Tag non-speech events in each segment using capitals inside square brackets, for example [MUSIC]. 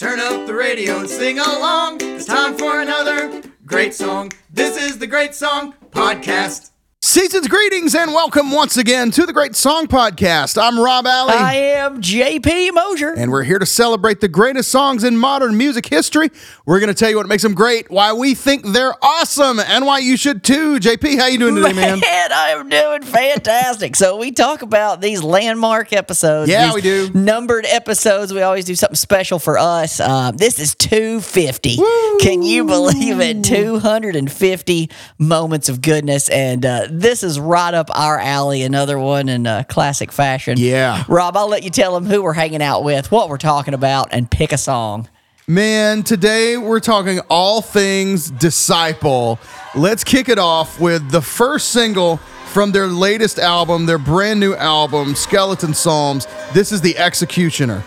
Turn up the radio and sing along. It's time for another great song. This is the Great Song Podcast. Season's greetings and welcome once again to the Great Song Podcast. I'm Rob Alley. I am JP Mosier. and we're here to celebrate the greatest songs in modern music history. We're going to tell you what makes them great, why we think they're awesome, and why you should too. JP, how you doing today, man? Man, I am doing fantastic. so we talk about these landmark episodes. Yeah, these we do. Numbered episodes. We always do something special for us. Uh, this is 250. Can you believe it? 250 moments of goodness. And uh, this is right up our alley. Another one in uh, classic fashion. Yeah. Rob, I'll let you tell them who we're hanging out with, what we're talking about, and pick a song. Man, today we're talking all things disciple. Let's kick it off with the first single from their latest album, their brand new album, Skeleton Psalms. This is The Executioner.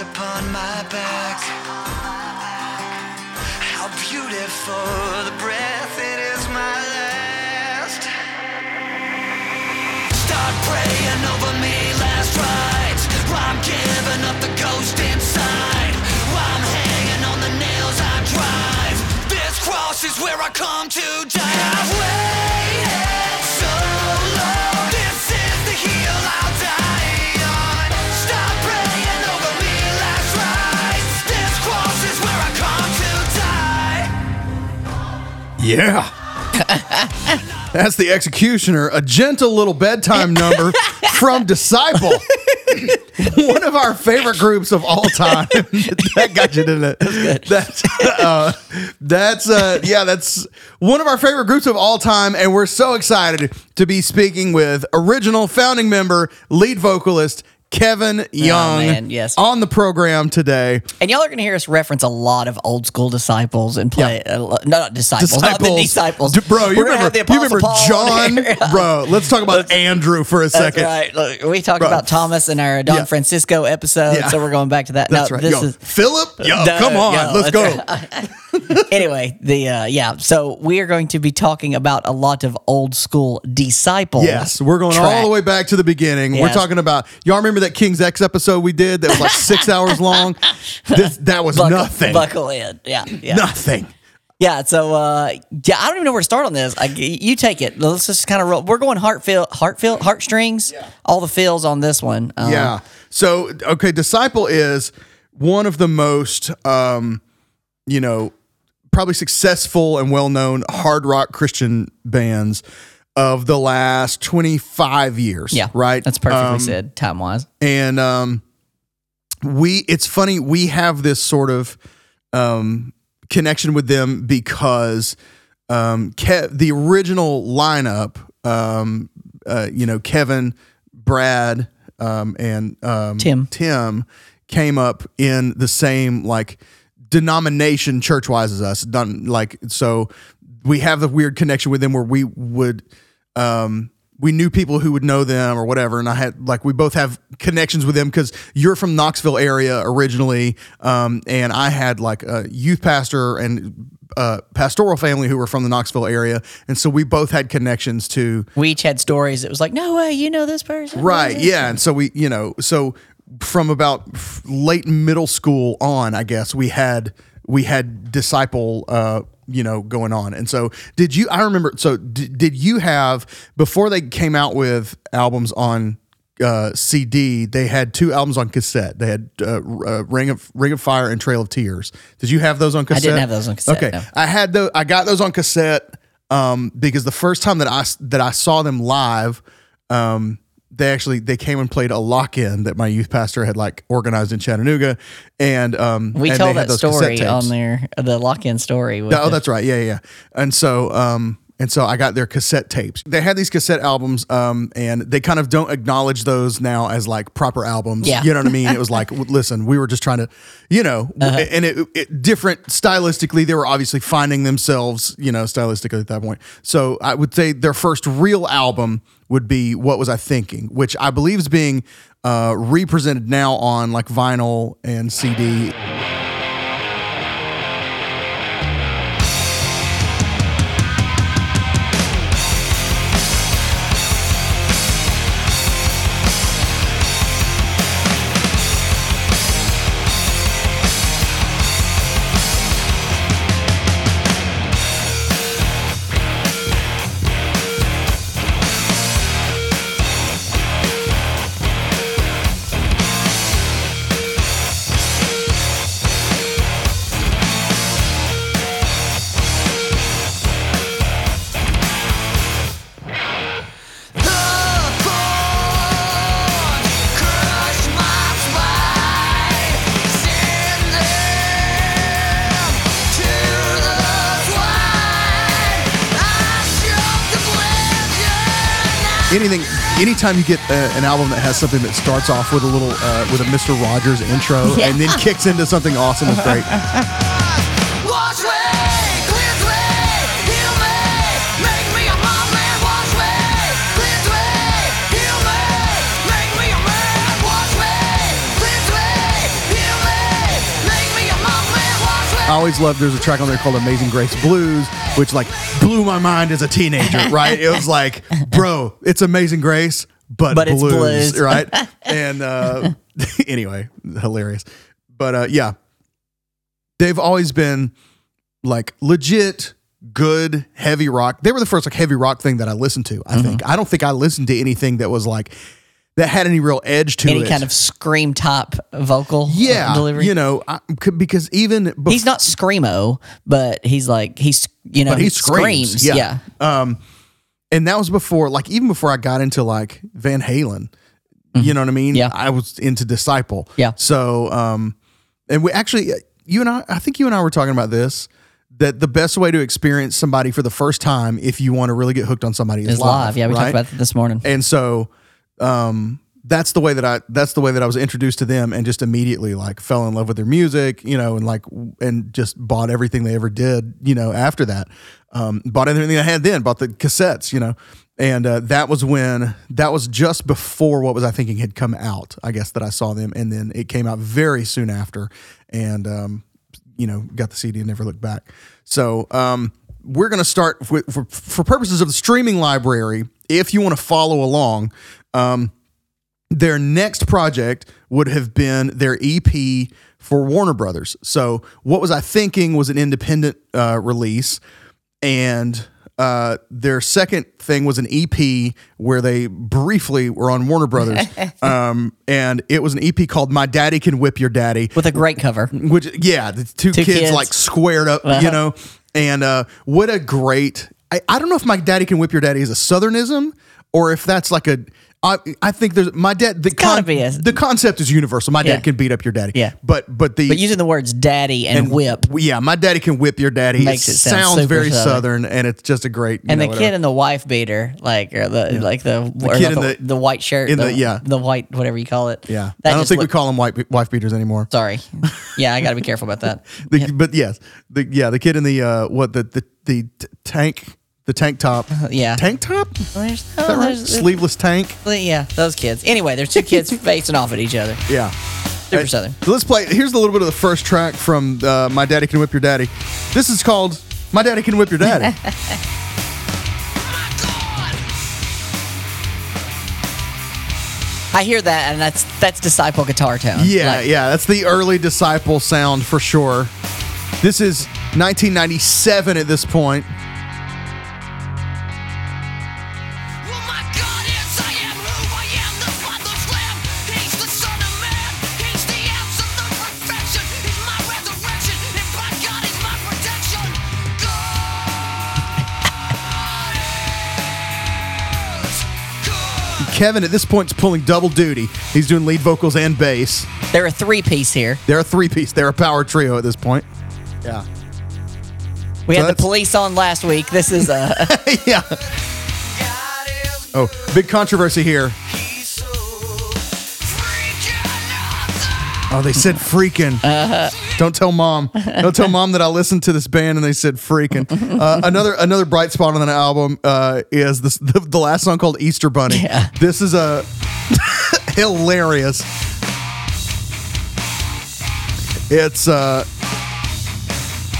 Upon my back. How beautiful the breath, it is my last. Start praying over me last rites. I'm giving up the ghost inside. I'm hanging on the nails I drive. This cross is where I come to die. Yeah. [LAUGHS] That's the executioner, a gentle little bedtime number from Disciple. [LAUGHS] One of our favorite groups of all time. [LAUGHS] that got you, didn't it? That's uh, that's uh, yeah, that's one of our favorite groups of all time, and we're so excited to be speaking with original founding member, lead vocalist Kevin Young man, yes. on the program today. And y'all are going to hear us reference a lot of old school disciples and play, uh, no, not disciples, not the disciples. D- bro. You We're remember, have the you remember Paul John, bro? Let's talk about [LAUGHS] Andrew for a second. right. Look, we talked Bro. about Thomas in our Don Yeah. Francisco episode, Yeah. so we're going back to that. That's no, right. this Yo, is Philip. Yo, Duh, come on, yo, let's go. [LAUGHS] anyway. The uh, yeah. So we are going to be talking about a lot of old school disciples. Yes, we're going all the way back to the beginning. We're talking about y'all remember that King's X episode we did that was like six [LAUGHS] hours long. This that was Buckle, nothing. Buckle in. Yeah. Yeah. Nothing. Yeah, so uh, yeah, I don't even know where to start on this. I, you take it. Let's just kind of roll. We're going heart feel, heart feel, heartstrings. All the feels on this one. Um, Yeah. So okay, Disciple is one of the most um, you know, probably successful and well known hard rock Christian bands of the last twenty five years. yeah, Right. That's perfectly Um, said, time wise. and um we it's funny we have this sort of um connection with them because um Ke- the original lineup um uh, you know Kevin Brad um and um Tim. Tim came up in the same like denomination church wise as us done like so we have the weird connection with them where we would um we knew people who would know them or whatever and i had like we both have connections with them because you're from knoxville area originally um, and i had like a youth pastor and uh, pastoral family who were from the knoxville area and so we both had connections to We each had stories. It was like, no way, you know this person, Right. Yeah. And so we, you know, so from about late middle school on, I guess we had we had disciple, uh, you know, going on. And so did you? I remember. So d- did you have before they came out with albums on? Uh, CD. They had two albums on cassette. They had uh, uh, Ring of Ring of Fire and Trail of Tears. Did you have those on cassette? I didn't have those on cassette, Okay, no. I had those. I got those on cassette um, because the first time that I that I saw them live, um, they actually they came and played a lock in that my youth pastor had like organized in Chattanooga, and um, We and had that story on there, the lock in story. Oh, the- that's right. Yeah, yeah. And so, um, and so I got their cassette tapes. They had these cassette albums, um, and they kind of don't acknowledge those now as like proper albums. Yeah. you know what I mean. It was [LAUGHS] like, listen, we were just trying to, you know, Uh-huh. and it, it different stylistically. They were obviously finding themselves, you know, stylistically at that point. So I would say their first real album would be "What Was I Thinking," which I believe is being uh, represented now on like vinyl and CD. Anything anytime you get uh, an album that has something that starts off with a little uh, with a Mr. Rogers intro Yeah. and then kicks into something awesome is great. Wash me, cleanse me, heal me, make me a man, man. Wash me, cleanse me, heal me, make me a man. Wash me, cleanse me, heal me, make me a man, man. Wash me. I always loved there's a track on there called Amazing Grace Blues, which like blew my mind as a teenager, right? It was like, bro, it's Amazing Grace, but, But it's blues, blues. right? [LAUGHS] And uh [LAUGHS] anyway, hilarious. But uh yeah. They've always been like legit good heavy rock. They were the first like heavy rock thing that I listened to, Mm-hmm. I think. I don't think I listened to anything that was like that had any real edge to Any it. Any kind of scream top vocal yeah, delivery. you know, I, because even before, he's not screamo, but he's like he's you know but he screams. Yeah. yeah. Um, and that was before, like, even before I got into like Van Halen. You know what I mean? Mm-hmm. Yeah. I was into Disciple. Yeah. So, um, and we actually, you and I, I think you and I were talking about this. That the best way to experience somebody for the first time, if you want to really get hooked on somebody, is It's live. Yeah, we right? talked about that this morning. And so, um, that's the way that I that's the way that I was introduced to them and just immediately like fell in love with their music, you know, and like and just bought everything they ever did, you know, after that. Um, bought everything I had then, bought the cassettes, you know. And uh, that was when that was just before what was I thinking had come out, I guess that I saw them and then it came out very soon after and um, you know, got the CD and never looked back. So, um, we're going to start with, for, for purposes of the streaming library. If you want to follow along, um, their next project would have been their EP for Warner Brothers. So, what was I thinking was an independent uh, release, and uh, their second thing was an EP where they briefly were on Warner Brothers, [LAUGHS] um, and it was an EP called "My Daddy Can Whip Your Daddy." With a great cover. which yeah the two, Two kids, kids. like squared up you Uh-huh. know and uh what a great I, I don't know if my daddy can whip your daddy is a southernism or if that's like a I, I think there's my dad the be a- the concept is universal my Yeah. dad can beat up your daddy Yeah. but but the But using the words daddy and, whip. yeah my daddy can whip your daddy Makes it sound sounds very southern. southern. and it's just a great you And know, the whatever. kid and the wife beater, like or the like the, or kid in the, the- the white shirt, in the, the- yeah. the white whatever you call it. yeah That I don't think we call them white wife beaters anymore Sorry, [LAUGHS] yeah, I got to be careful about that. the, but yes the yeah the kid in the uh what the the, the t- tank the tank top [LAUGHS] yeah. tank top There's, Is that right? there's- Sleeveless tank. yeah, those kids. Anyway, there's two kids [LAUGHS] facing off at each other. Yeah. Super Uh, southern. Let's play. Here's a little bit of the first track from uh, My Daddy Can Whip Your Daddy. This is called My Daddy Can Whip Your Daddy. [LAUGHS] I hear that, and that's that's disciple guitar tone. yeah, Like, yeah. That's the early Disciple sound for sure. This is 1997 at this point. Kevin at this point is pulling double duty. He's doing lead vocals and bass. They're a three piece here. They're a three piece. They're a power trio at this point. Yeah. We So had the police on last week. This is a. [LAUGHS] yeah. [LAUGHS] Oh, big controversy here. Oh, they said freaking. Don't tell mom. Don't tell mom that I listened to this band and they said freaking. Uh, another another bright spot on that album uh, is this, the, the last song called Easter Bunny. Yeah. This is a [LAUGHS] hilarious. It's uh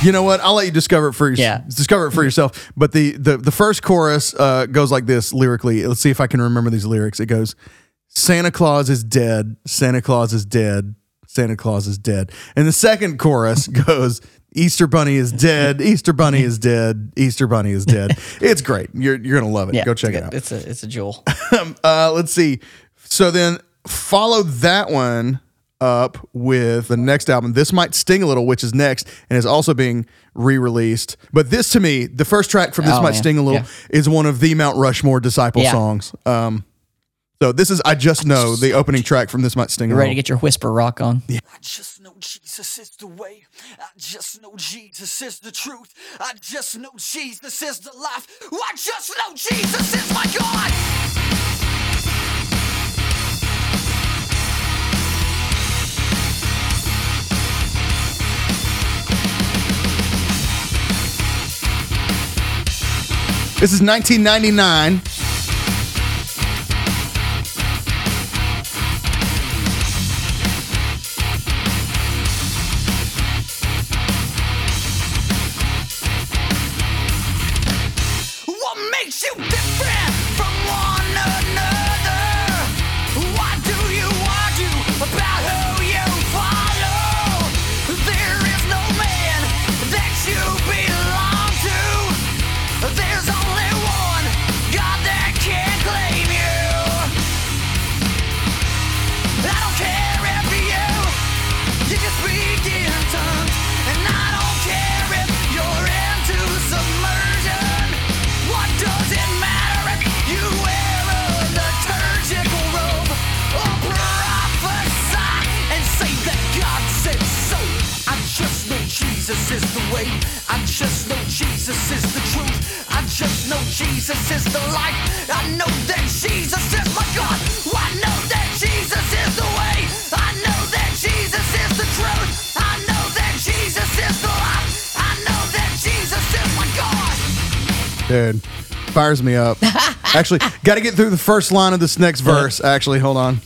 you know what? I'll let you discover it for yourself. Yeah. Discover it for yourself. But the the the first chorus uh, goes like this lyrically. Let's see if I can remember these lyrics. It goes, "Santa Claus is dead. Santa Claus is dead. Santa Claus is dead." And the second chorus [LAUGHS] goes, "Easter Bunny is dead. Easter Bunny is dead. Easter Bunny is dead." [LAUGHS] it's great. You're you're gonna love it. yeah, Go check it out. It's a it's a jewel. [LAUGHS] Uh, let's see. So then follow that one up with the next album. This might sting a little, which is next and is also being re-released. But this to me, the first track from this Oh, might man. sting a little Yeah. is one of the Mount Rushmore disciple Yeah. songs. Um, so this is I just know the opening track from this might sting a Ready to get your whisper rock on? Yeah. I just know Jesus is the way. I just know Jesus is the truth. I just know Jesus is the life. I just know Jesus is my God. This is 1999. Fires me up. [LAUGHS] actually, got to get through the first line of this next verse. Actually, hold on. Do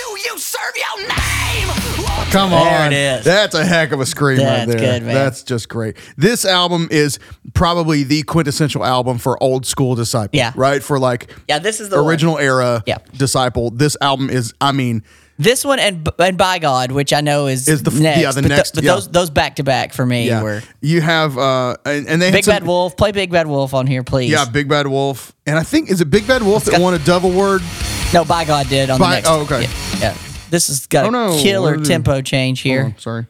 you serve your name? Lord, Come There on. it is. That's a heck of a scream right That's there. good, man. That's just great. This album is probably the quintessential album for old school disciple. Yeah. Right? For like Yeah, this is the one. original era Yeah. disciple. This album is, I mean, This one and and by God, which I know is Is the next, yeah, the but, th- next- but yeah. those those back to back for me yeah. were You have uh and, and they Big some- Bad Wolf. Play Big Bad Wolf on here, please. Yeah, Big Bad Wolf. And I think is it Big Bad Wolf that got- won a Dove Award? No, by God did on By- the next. oh, okay. Yeah, yeah. This has got Oh, a killer What is it? tempo change here. on, sorry.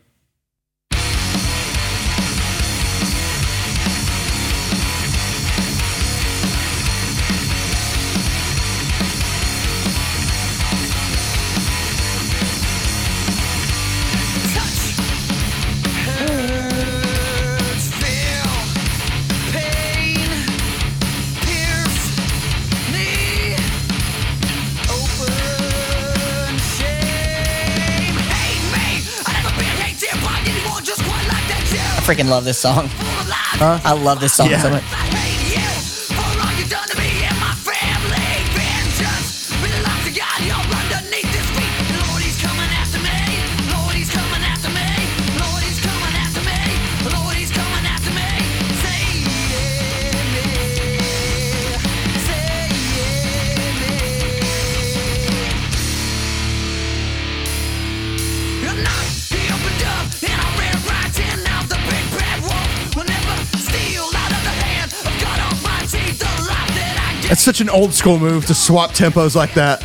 Freaking love this song. Lies. I love this song Yeah. so much. That's such an old school move to swap tempos like that.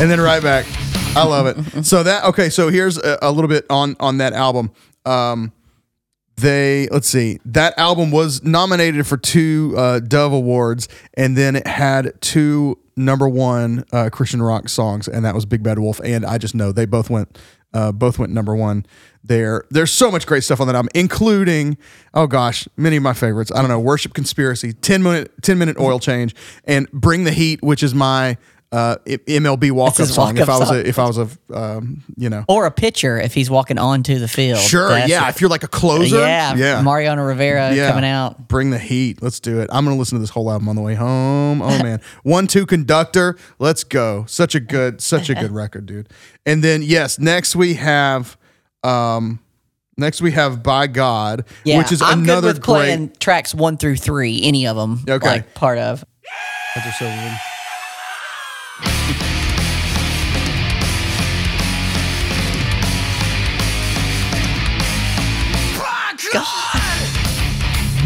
And then right back. I love it. So that okay. So here's a, a little bit on on that album. Um, they let's see that album was nominated for two uh, Dove Awards, and then it had two number one uh, Christian rock songs, and that was Big Bad Wolf and I Just Know. They both went uh, both went number one there. There's so much great stuff on that album, including oh gosh, many of my favorites. I don't know, Worship Conspiracy, 10 minute 10 minute oil change, and Bring the Heat, which is my uh, MLB walk up song. If I was a if I was a um, you know Or a pitcher if he's walking onto the field. Sure, That's yeah. it. If you're like a closer, yeah, yeah, Mariano Rivera yeah. coming out. Bring the heat. Let's do it. I'm gonna listen to this whole album on the way home. Oh man, [LAUGHS] one two conductor. Let's go. Such a good, such a good [LAUGHS] record, dude. And then yes, next we have, um, next we have by God, Yeah, which is I'm another good with playing great. tracks one through three, any of them. Okay. like part of. Those are so weird.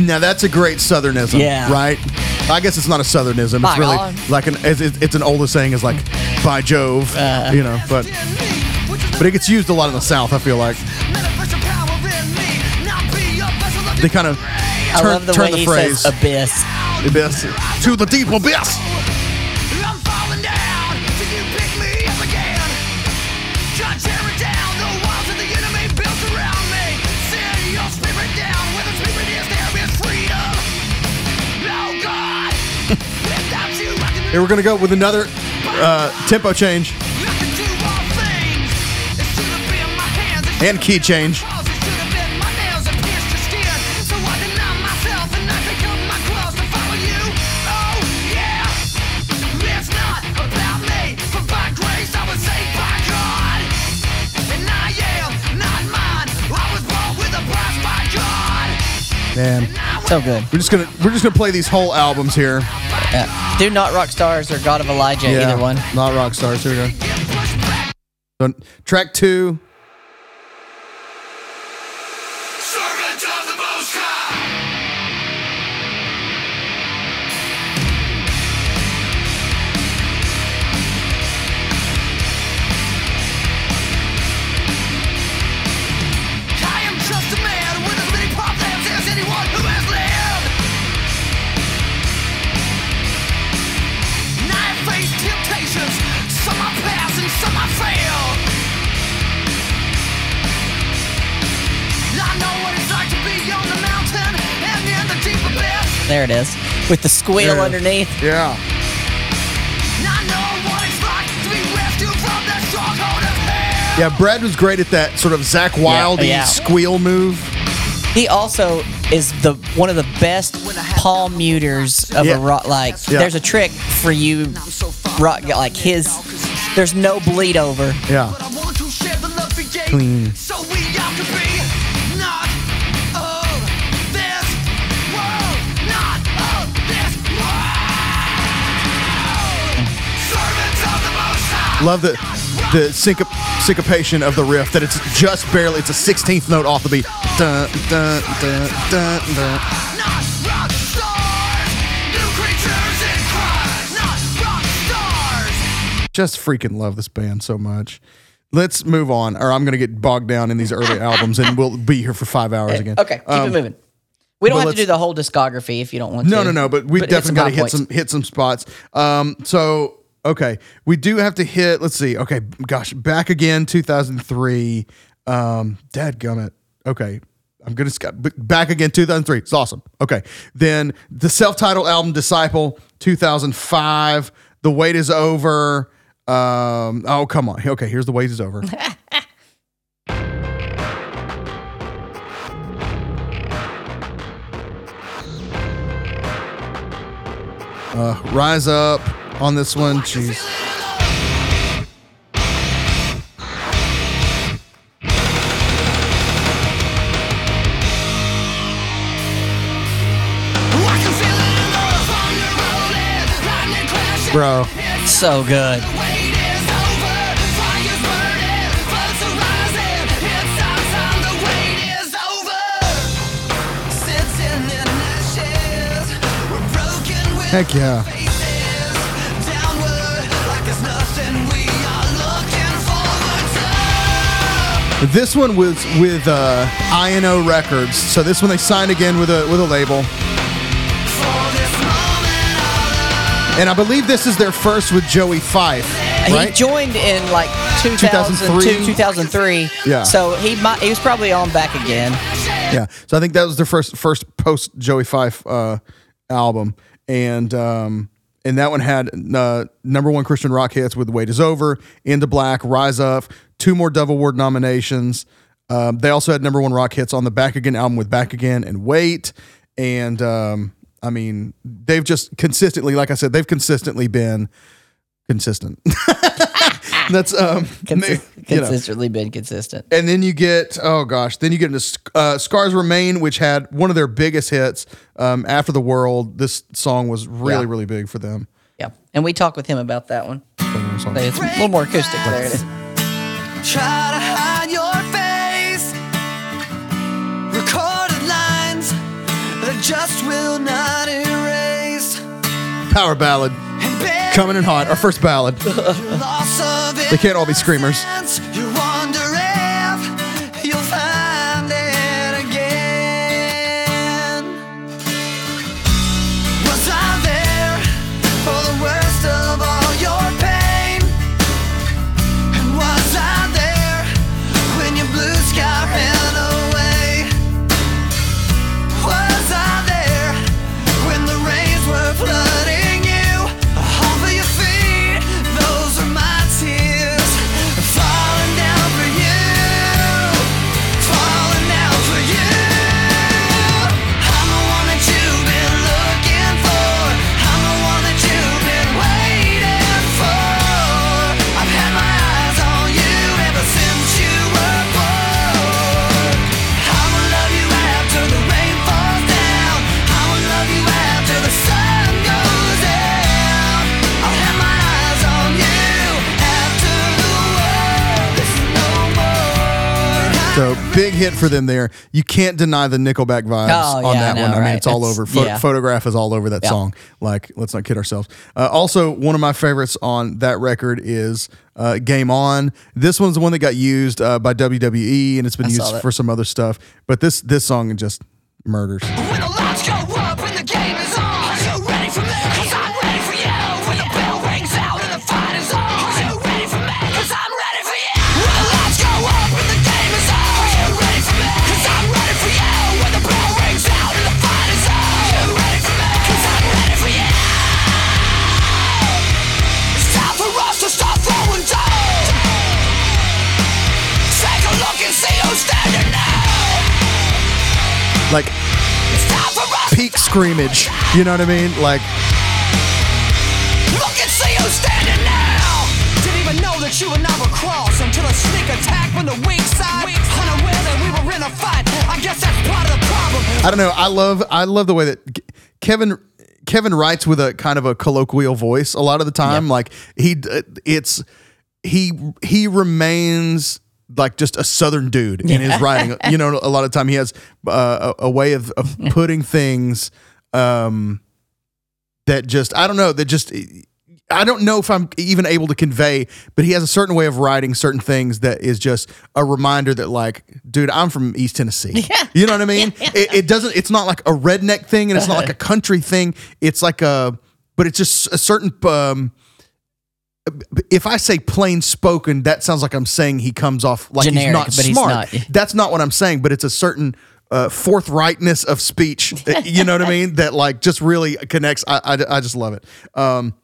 Now that's a great Southernism, Yeah. right? I guess it's not a Southernism. It's really God. like an it's, it's it's an older saying is like by Jove, Uh. you know. But but it gets used a lot in the South. I feel like they kind of I turn, love the turn way the he phrase says abyss. abyss to the deep abyss. I am not mine. I was bought tempo change and key change. Man, So good. we're just gonna we're just gonna play these whole albums here. Yeah. Do not rock stars or God of Elijah, either one. not rock stars. Here we go. Get pushed back. So, track two. There it is. With the squeal Yeah. underneath. Yeah. And I know what it's like to be rescued from the stronghold of hell. Yeah, Brad was great at that sort of Zakk Wylde yeah. squeal move. He also is the one of the best palm muters of Yeah. a rock. Like, Yeah. there's a trick for you, rock like his. There's no bleed over. Yeah. But Love the the syncop- syncopation of the riff that it's just barely it's a 16th note off the beat. Dun, dun, dun, dun, dun. Not rock stars, new creatures in Christ. Not rock stars. Just freaking love this band so much. Let's move on, or I'm gonna get bogged down in these early albums, and we'll be here for five hours again. Okay, keep Um, it moving. We don't have to do the whole discography if you don't want No, to. no, no. No. But we hit definitely got to hit points. some hit some spots. Um, so okay, we do have to hit. Let's see. Okay, gosh, back again, 2003. Um, Dad gummit. Okay, I'm gonna b- back again, 2003. It's awesome. Okay, then the self-titled album Disciple, 2005. The wait is over. Um, oh come on. Okay, here's the wait is over. [LAUGHS] Uh, rise up on this one. Jeez. I can feel it in This one was with uh, INO Records. So this one they signed again with a with a label. And I believe this is their first with Joey Fife, He joined in like 2002, 2003. 2003. Yeah. So he might, he was probably on back again. Yeah. So I think that was their first first post Joey Fife uh, album, and um, and that one had uh, number one Christian rock hits with "The Wait Is Over," "Into Black," "Rise Up," two more Dove Award nominations. Um, they also had number one rock hits on the Back Again album with "Back Again" and "Wait," and um, I mean they've just consistently, like I said, they've consistently been consistent. [LAUGHS] [LAUGHS] That's um, Consis- you know. consistently been consistent. And then you get, oh gosh, then you get into uh, Scars Remain, which had one of their biggest hits um, after the world. This song was really, Yeah. really big for them. Yeah. And we talked with him about that one. Song. It's a little more acoustic. There it is. Try to hide your face. Recorded lines that just will not erase. Power ballad coming in hot. Our first ballad. They can't all be screamers. So big hit for them there. You can't deny the Nickelback vibes Oh, on yeah, that I one. I mean, it's all It's- over. Pho- yeah. Photograph is all over that Yeah. song. Like, let's not kid ourselves. Uh, also, one of my favorites on that record is uh, Game On. This one's the one that got used uh, by WWE, and it's been I used for some other stuff. But this this song just murders. Peak screamage. You know what I mean? Like Look and see who's standing now. Didn't even know that you and I were cross until a sneak attack from the weak side. Unaware that we were in a fight. I guess that's part of the problem. I don't know. I love I love the way that Kevin Kevin writes with a kind of a colloquial voice a lot of the time. Like he it's he he remains like just a southern dude in his writing. [LAUGHS] You know, a lot of time he has uh, a, a way of, of putting things um that just I don't know that just I don't know if I'm even able to convey, but he has a certain way of writing certain things that is just a reminder that, like, dude, I'm from East Tennessee. Yeah. You know what I mean? [LAUGHS] It, it doesn't. It's not like a redneck thing, and it's not like a [LAUGHS] country thing. It's like a, but it's just a certain. Um, if I say plain spoken, that sounds like I'm saying he comes off like he's not but he's smart. not. That's not what I'm saying, but it's a certain uh, forthrightness of speech. [LAUGHS] you know what I mean? That like just really connects. I, I, I just love it. Um,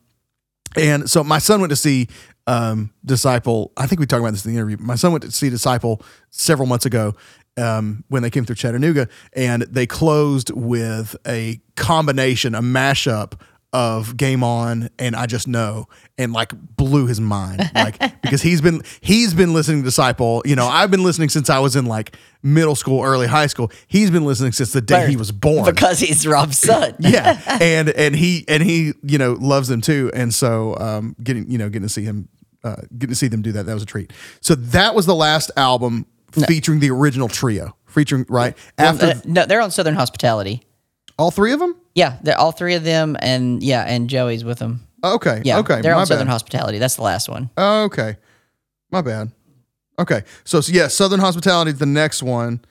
and so my son went to see um, Disciple. I think we talked about this in the interview. My son went to see Disciple several months ago um, when they came through Chattanooga, and they closed with a combination, a mashup of Game On and I Just Know, and like blew his mind, like [LAUGHS] because he's been he's been listening to Disciple. You know, I've been listening since I was in like middle school, early high school. He's been listening since the day he was born because he's Rob's son. [LAUGHS] yeah [LAUGHS] and and he and he you know loves them too and so um getting you know getting to see him uh getting to see them do that that was a treat so that was the last album featuring the original trio featuring right after Uh, no, they're on Southern Hospitality. All three of them Yeah, they're all three of them, and yeah, and Joey's with them. okay Yeah, okay they're my on Southern bad Hospitality. That's the last one. okay my bad Okay, so, so yeah, Southern Hospitality is the next one,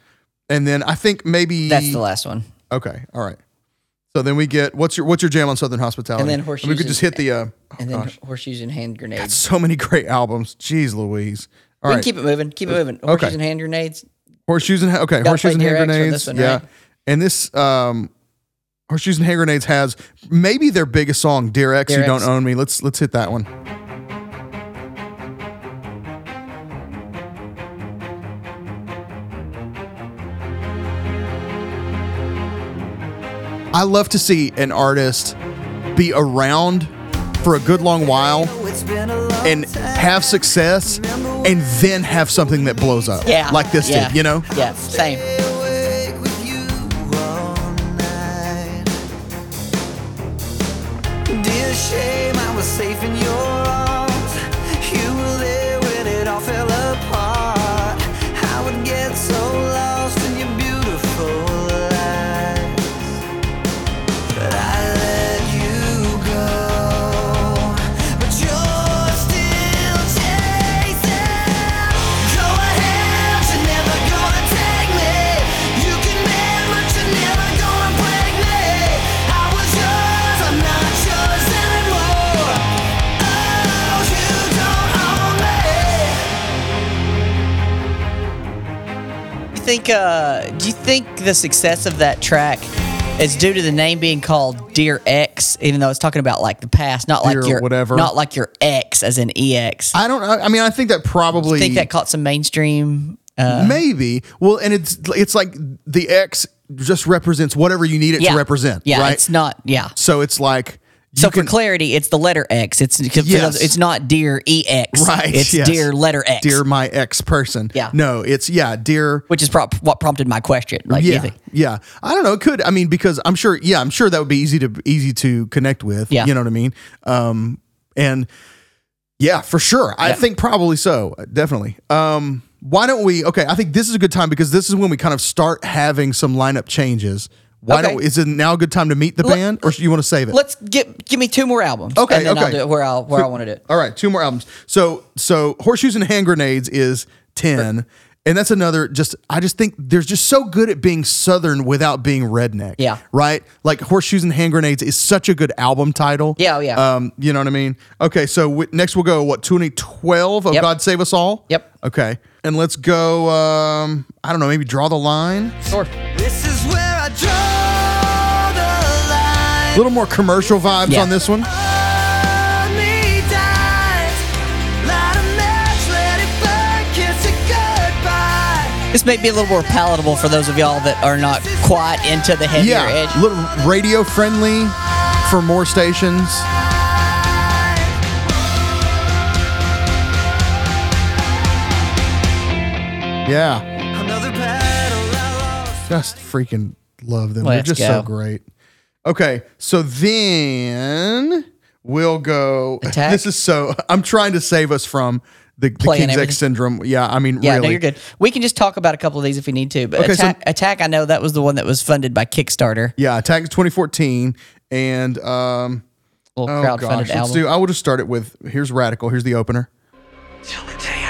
and then I think maybe That's the last one. Okay, all right. So then we get what's your what's your jam on Southern Hospitality? And then we could just hit the. Uh, oh And then gosh, horseshoes and hand grenades. so many great albums. Jeez, Louise. All we right, keep it moving. Keep it moving. Horseshoes okay. and hand grenades. horseshoes and okay, horseshoes and hand Dear X for grenades. one, yeah, right? and this um, horseshoes and hand grenades has maybe their biggest song, "Dear X, Dear You Don't Own Me." Let's let's hit that one. I love to see an artist be around for a good long while and have success and then have something that blows up. Yeah. Like this yeah. did, you know? Yeah. Same. Think? Uh, do you think the success of that track is due to the name being called Dear X, even though it's talking about like the past, not Dear like your whatever. not like your ex as in ex? I don't I I mean I think that probably think that caught some mainstream. Uh, maybe. Well, and it's it's like the X just represents whatever you need it yeah, to represent, Yeah, right? it's not. Yeah. so it's like So can- for clarity, it's the letter X. It's Yes. it's not Dear EX. right, It's yes. Dear letter X. dear my ex person. Yeah. no, it's yeah, dear. which is prop what prompted my question. Like, Yeah, yeah. I don't know. It could. I mean, because I'm sure. Yeah, I'm sure that would be easy to easy to connect with. Yeah. you know what I mean. Um, and yeah, for sure. I Yeah. think probably so. Definitely. Um, why don't we? Okay, I think this is a good time because this is when we kind of start having some lineup changes. Why Okay. don't? Is it now a good time to meet the Let- band, or you want to save it? Let's get give me two more albums. Okay, and then I'll okay. do it where I'll where I want to do it. All right, two more albums. So so horseshoes and hand grenades is ten, and that's another. Just I just think they're just so good at being southern without being redneck. Yeah. right. Like horseshoes and hand grenades is such a good album title. Yeah, oh, yeah. Um, you know what I mean? Okay, so w- next we'll go what 2012 of Yep. God Save Us All. Yep. Okay, and let's go. Um, I don't know, maybe draw the line. Sure. This is where I draw the line. A little more commercial vibes Yeah. on this one. Hold me tight. Light a match, let it burn, kiss it goodbye. This may be a little more palatable for those of y'all that are not quite into the heavier Yeah, edge. little radio friendly for more stations. Yeah, Another battle I lost. just freaking love them. They're just go. so great. Okay, so then we'll go. Attack? This is so. I'm trying to save us from the, the King's everything. X syndrome. Yeah, I mean, Yeah, really. no, you're good. We can just talk about a couple of these if we need to. But Okay, so- attack, attack, I know that was the one that was funded by Kickstarter. Yeah, Attack is 2014, and um, Little oh crowdfunded gosh, let's album. do. I will just start it with. Here's Radical. Here's the opener. Till the day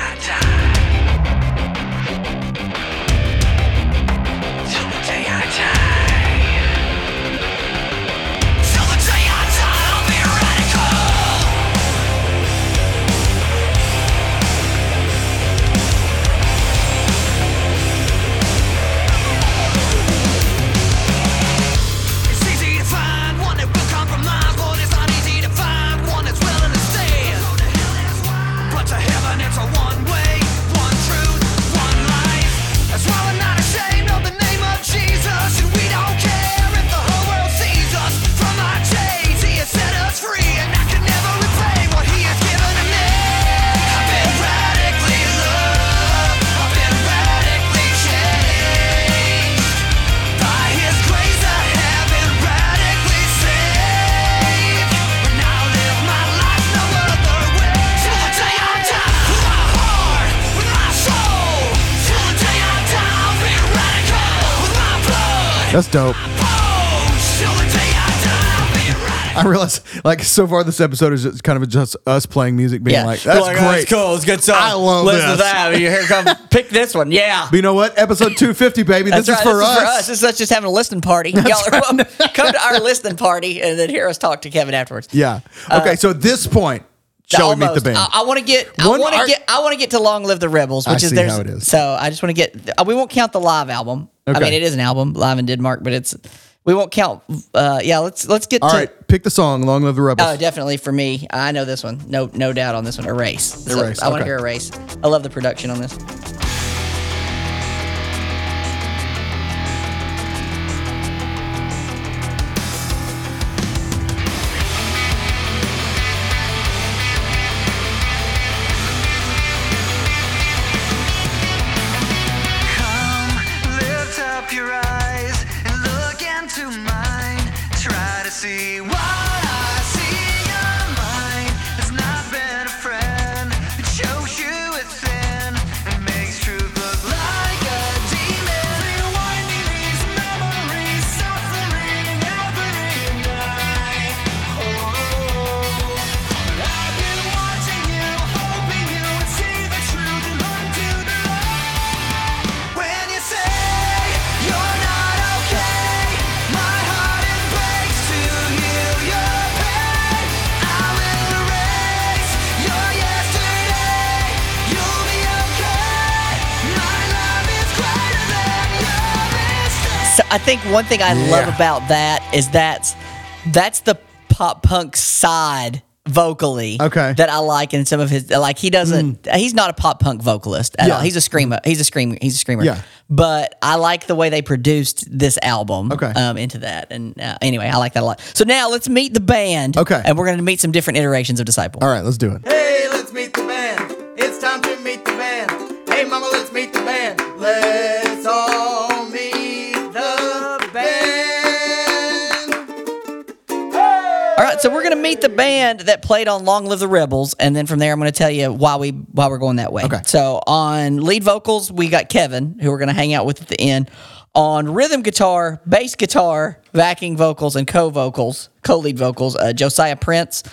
That's dope. Bones. Till the day I die, I'll be radical. I I realize, like, so far this episode is just kind of just us playing music, being Yeah. like, "That's Like, great." cool. It's a good song. I love Listen to this. that. Here come. [LAUGHS] Pick this one. Yeah. But you know what? Episode 250, baby. That's this right. is for this us. is for us. This is us just having a listening party. Y'all are welcome. Come to our listening party and then hear us talk to Kevin afterwards. Yeah. Uh, okay. so at this point, shall we meet the band? I, I want to get. I want to get. I want to get to "Long Live the Rebels," I which is see there's. is. So I just want to get. uh, We won't count the live album. I mean, it is an album live in Denmark, but it's. We won't count. Uh, yeah, let's let's get All to. right. Pick the song. Long live the rebels. Oh, definitely for me. I know this one. No, no doubt on this one. Erase. So Erase, I want to okay. hear Erase. I love the production on this. Think one thing I love about that is that's that's the pop punk side vocally Okay. that I like in some of his like he doesn't he's not a pop punk vocalist at Mm. Yeah. all. He's a screamer. He's a screamer. He's a screamer. Yeah. But I like the way they produced this album Okay. um, into that. And uh, anyway, I like that a lot. So now let's meet the band. Okay. And we're going to meet some different iterations of Disciple. All right. Let's do it. Hey, let's meet the band. It's time to meet the band. Hey, mama, let's meet the band. Let's All right, so we're gonna meet the band that played on "Long Live the Rebels," and then from there, I'm gonna tell you why we why we're going that way. Okay. So on lead vocals, we got Kevin, who we're gonna hang out with at the end. On rhythm guitar, bass guitar, backing vocals, and co-vocals, co-lead vocals, uh, Josiah Prince.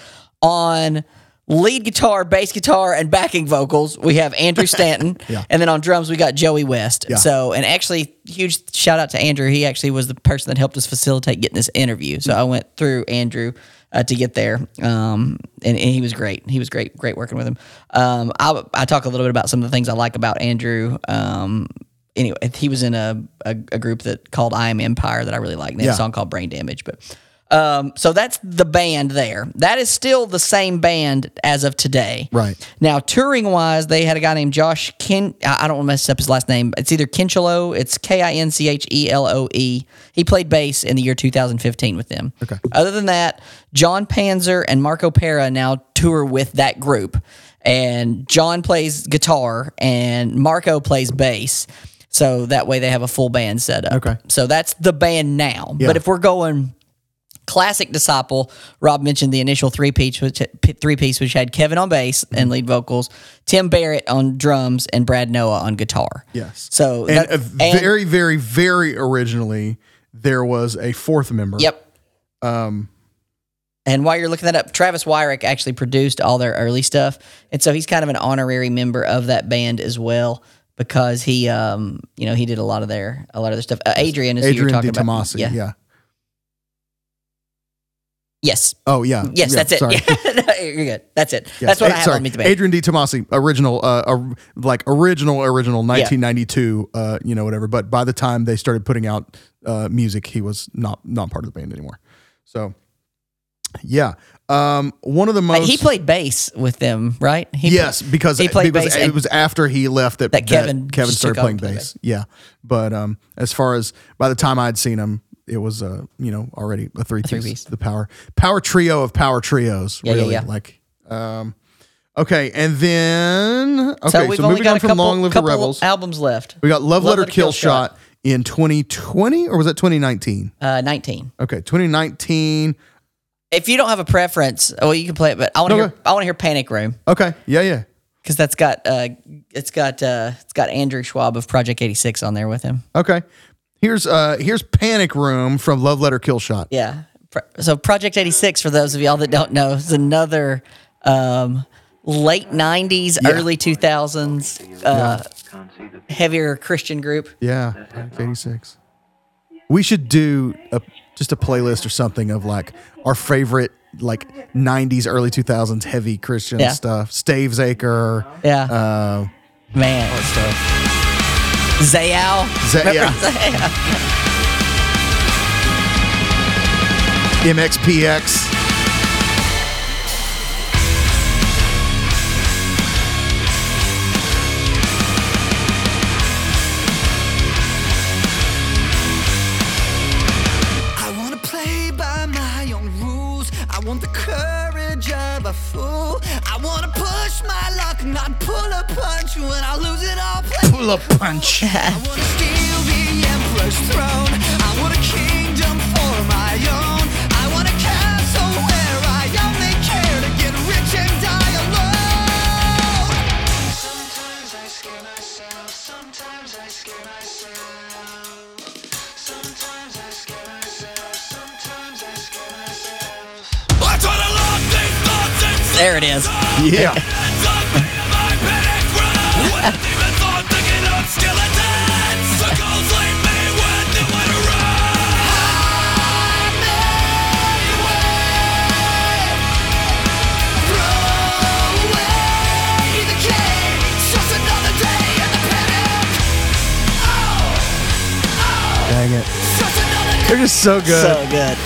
On lead guitar, bass guitar, and backing vocals, we have Andrew [LAUGHS] Stanton. Yeah. And then on drums, we got Joey West. Yeah. So, and actually, huge shout out to Andrew. He actually was the person that helped us facilitate getting this interview. So I went through Andrew uh, to get there, um, and, and he was great. He was great, great working with him. Um, I, I talk a little bit about some of the things I like about Andrew. Um, anyway, he was in a, a, a group that called I Am Empire that I really like. They Yeah. a song called Brain Damage, but. Um, so that's the band there. That is still the same band as of today. Right. Now, touring wise, they had a guy named Josh Kin. I I don't want to mess up his last name. It's either Kinchelo. It's K I N C H E L O E. He played bass in the year 2015 with them. Okay. Other than that, John Panzer and Marco Pera now tour with that group. And John plays guitar and Marco plays bass. So that way they have a full band set up. Okay. So that's the band now. Yeah. But if we're going classic disciple rob mentioned the initial three piece which three piece which had kevin on bass Mm-hmm. and lead vocals tim barrett on drums and brad noah on guitar Yes. so and that- uh, and- very, very, very originally, there was a fourth member. yep Um, and while you're looking that up travis wyrick actually produced all their early stuff and so he's kind of an honorary member of that band as well because he um you know he did a lot of their a lot of their stuff uh, adrian is who you're Adrian talking about yeah. yeah. Yes Oh, yeah. yes Yeah, that's it. No, [LAUGHS] you're good that's it Yeah. that's what i have sorry. on meet the band Adrian D. Tomasi, original, uh, uh, like original, original, 1992, uh, you know, whatever. But by the time they started putting out uh, music, he was not not part of the band anymore. So, yeah, um, one of the most he played bass with them right he yes because he played because bass it was after he left that, That Kevin Kevin started playing playing bass. Yeah, but um, as far as by the time I'd seen him. It was, a you know, already a three piece, the power power trio of power trios. Yeah, yeah, really, yeah. like, um, okay, and then okay, so so, we've only moving got on a from couple, Long Live the Rebels, albums left. we got Love, Love Letter, Letter, Kill, Kill Shot in 2020 or was that 2019? Uh, 19. Okay, 2019. If you don't have a preference, well, you can play it, but I want to Okay. hear. I want to hear Panic Room Okay, yeah, yeah. because that's got uh, it's got uh, it's got Andrew Schwab of Project 86 on there with him. Okay, here's uh here's Panic Room from Love Letter Kill Shot. Yeah, So Project 86, for those of y'all that don't know, is another um, late 90s, Yeah. early 2000s uh, heavier Christian group. Yeah, Project 86. We should do a just a playlist or something of like our favorite like 90s early 2000s heavy Christian Yeah. stuff. Stavesacre. Yeah. Uh, Man. Zao. Za- Remember yeah. Zao? MXPX. [LAUGHS] these thoughts inside. There it is. [LAUGHS] [LAUGHS] Yeah. They're just so good. So good.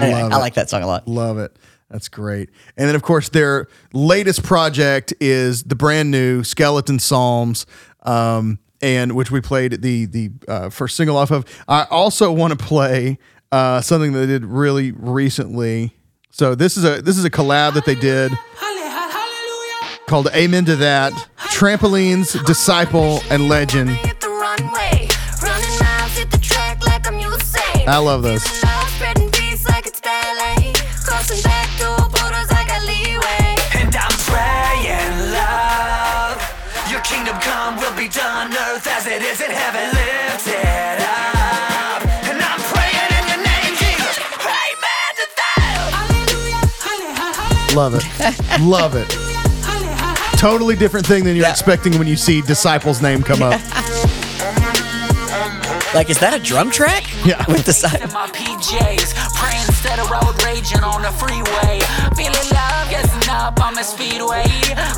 Anyway, I like that song a lot. Love it. That's great. And then, of course, their latest project is the brand new Skeleton Psalms, um, and which we played the the uh, first single off of. I also want to play uh, something that they did really recently. So this is a this is a collab that they did called "Amen to That." Trampolines, Disciple, and Legend. Hit the runway, running miles, hit the track like I'm Usain. I love those. Mixing love, spreading peace like it's ballet. Crossing backdoor borders, I got leeway. And I'm praying, love. Your kingdom come will be done, earth as it is in heaven. Lift it up. And I'm praying in your name, Jesus. Amen to that. Love it. Love it. Totally different thing than you're Yeah. expecting when you see Disciple's name come up. [LAUGHS] Like, is that a drum track? Yeah. With the side. Up on the speedway.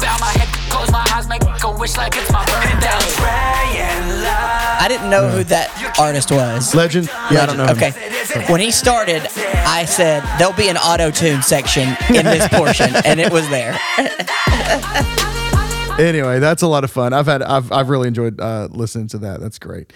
Bow my head, close my eyes, make a wish like it's my birthday. I didn't know who that artist was. Legend? Yeah, I don't know. him. Okay. When he started, I said there'll be an auto tune section in this [LAUGHS] portion, and it was there. Anyway, that's a lot of fun. I've had I've I've really enjoyed uh, listening to that. That's great.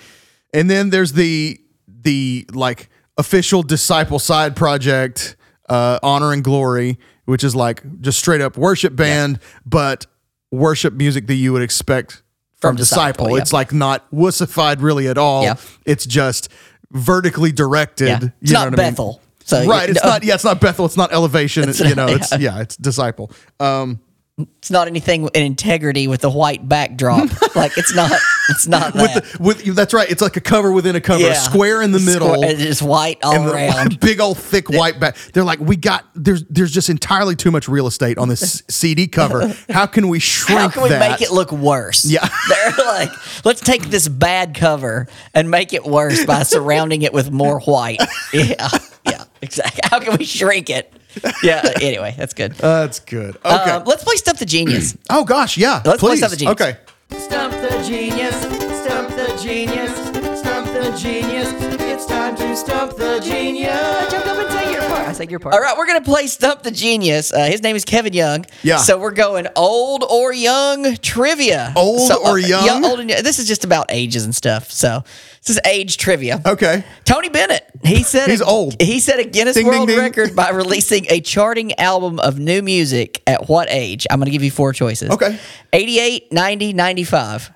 And then there's the the like official disciple side project, uh, honor and glory, which is like just straight up worship band, but worship music that you would expect from, From disciple. Disciple, yeah. It's like not wussified really at all. Yeah. It's just vertically directed. Yeah. You It's know not what I mean? Bethel. So right. It's know- not. Yeah. It's not Bethel. It's not elevation. It's, you know. It's yeah. yeah. It's disciple. Um, It's not anything in integrity with the white backdrop. [LAUGHS] like it's not. It's not with the, with that's right. It's like a cover within a cover, a square in the middle, Square- It's white all and the around. [LAUGHS] big old thick white back. They're like, we got there's there's just entirely too much real estate on this [LAUGHS] CD cover. How can we shrink How can we that? make it look worse? Yeah. They're like, let's take this bad cover and make it worse by surrounding it with more white. Yeah. Yeah. Exactly. How can we shrink it? [LAUGHS] Yeah. Anyway, that's good. That's good. Okay. Um, let's play Stump the Genius. [CLEARS THROAT] oh gosh, yeah. let's play Stump the Genius. Okay. Stump the genius, stump the genius, stump the genius. It's time to stump the genius. Jump up and say your part. I say your part. All right, we're gonna play Stump the Genius. Uh, his name is Kevin Young. Yeah. So we're going old or young trivia. Old So, uh, or young? Yeah, old and young. This is just about ages and stuff. So this is age trivia. Okay. Tony Bennett. He said He's a, old. He set a Guinness Ding, ding, World ding. Record by releasing a charting album of new music at what age? I'm going to give you four choices. Okay. 88, 90, 95.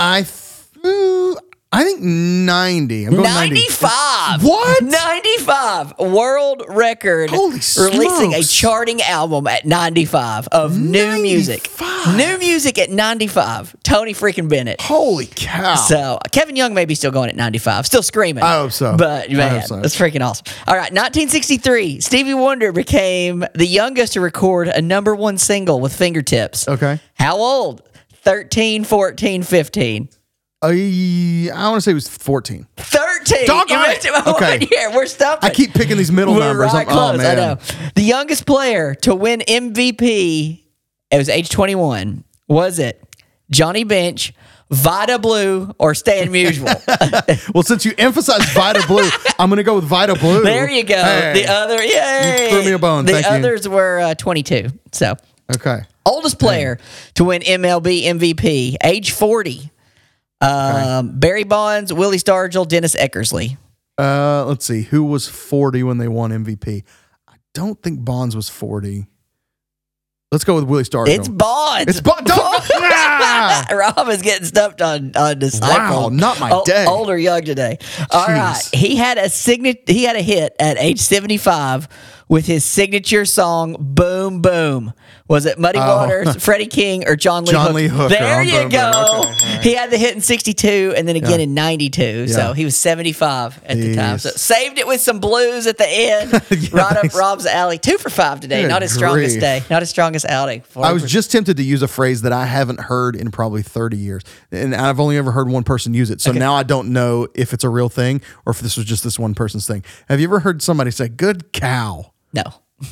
I th- ooh, I think 90. I'm going 90. 95. What? 95. World record. Holy Releasing a charting album at 95 of new music. New music at 95. Tony freaking Bennett. Holy cow. So Kevin Young may be still going at 95, still screaming. I hope so. But I man, hope so. that's freaking awesome. All right, 1963, Stevie Wonder became the youngest to record a number one single with fingertips. Okay. How old? 13, 14, 15. Uh, I want to say it was 14. 13. Doggone You it. it Okay. one year. We're stumping. I keep picking these middle We're numbers. right I'm- oh, close. I man. know. The youngest player to win MVP, it was age 21. Was it Johnny Bench, Vida Blue, or Stan [LAUGHS] Musial? [LAUGHS] Well, since you emphasized Vida Blue, [LAUGHS] I'm going to go with Vida Blue. there you go. Hey. The other, yay. threw me a bone. The Thank you. others were uh, 22. So, Okay. oldest player to win MLB MVP, age 40. Um, Barry Bonds, Willie Stargell, Dennis Eckersley. Uh, let's see. Who was 40 when they won MVP? I don't think Bonds was 40. Let's go with Willie Stargell. It's Bonds. It's Bonds. [LAUGHS] Ah! Rob is getting stumped on on disciple. Wow, not my O- day. Old or young today. All Jeez. right, he had a signet. He had a hit at age seventy five with his signature song "Boom Boom." Was it Muddy Waters, [LAUGHS] Freddie King, or John Lee? Oh. John Hooker? Lee Hooker There on you Boom Boom. go. Okay. He had the hit in sixty two, and then again in ninety two. So he was seventy five at the time. So saved it with some blues at the end. [LAUGHS] Yeah, right up. Rob's alley. Two for five today. Good not his strongest grief. day. Not his strongest outing. I was just tempted to use a phrase that I haven't heard in probably 30 years. And I've only ever heard one person use it. So now I don't know if it's a real thing or if this was just this one person's thing. Have you ever heard somebody say, good cow? no.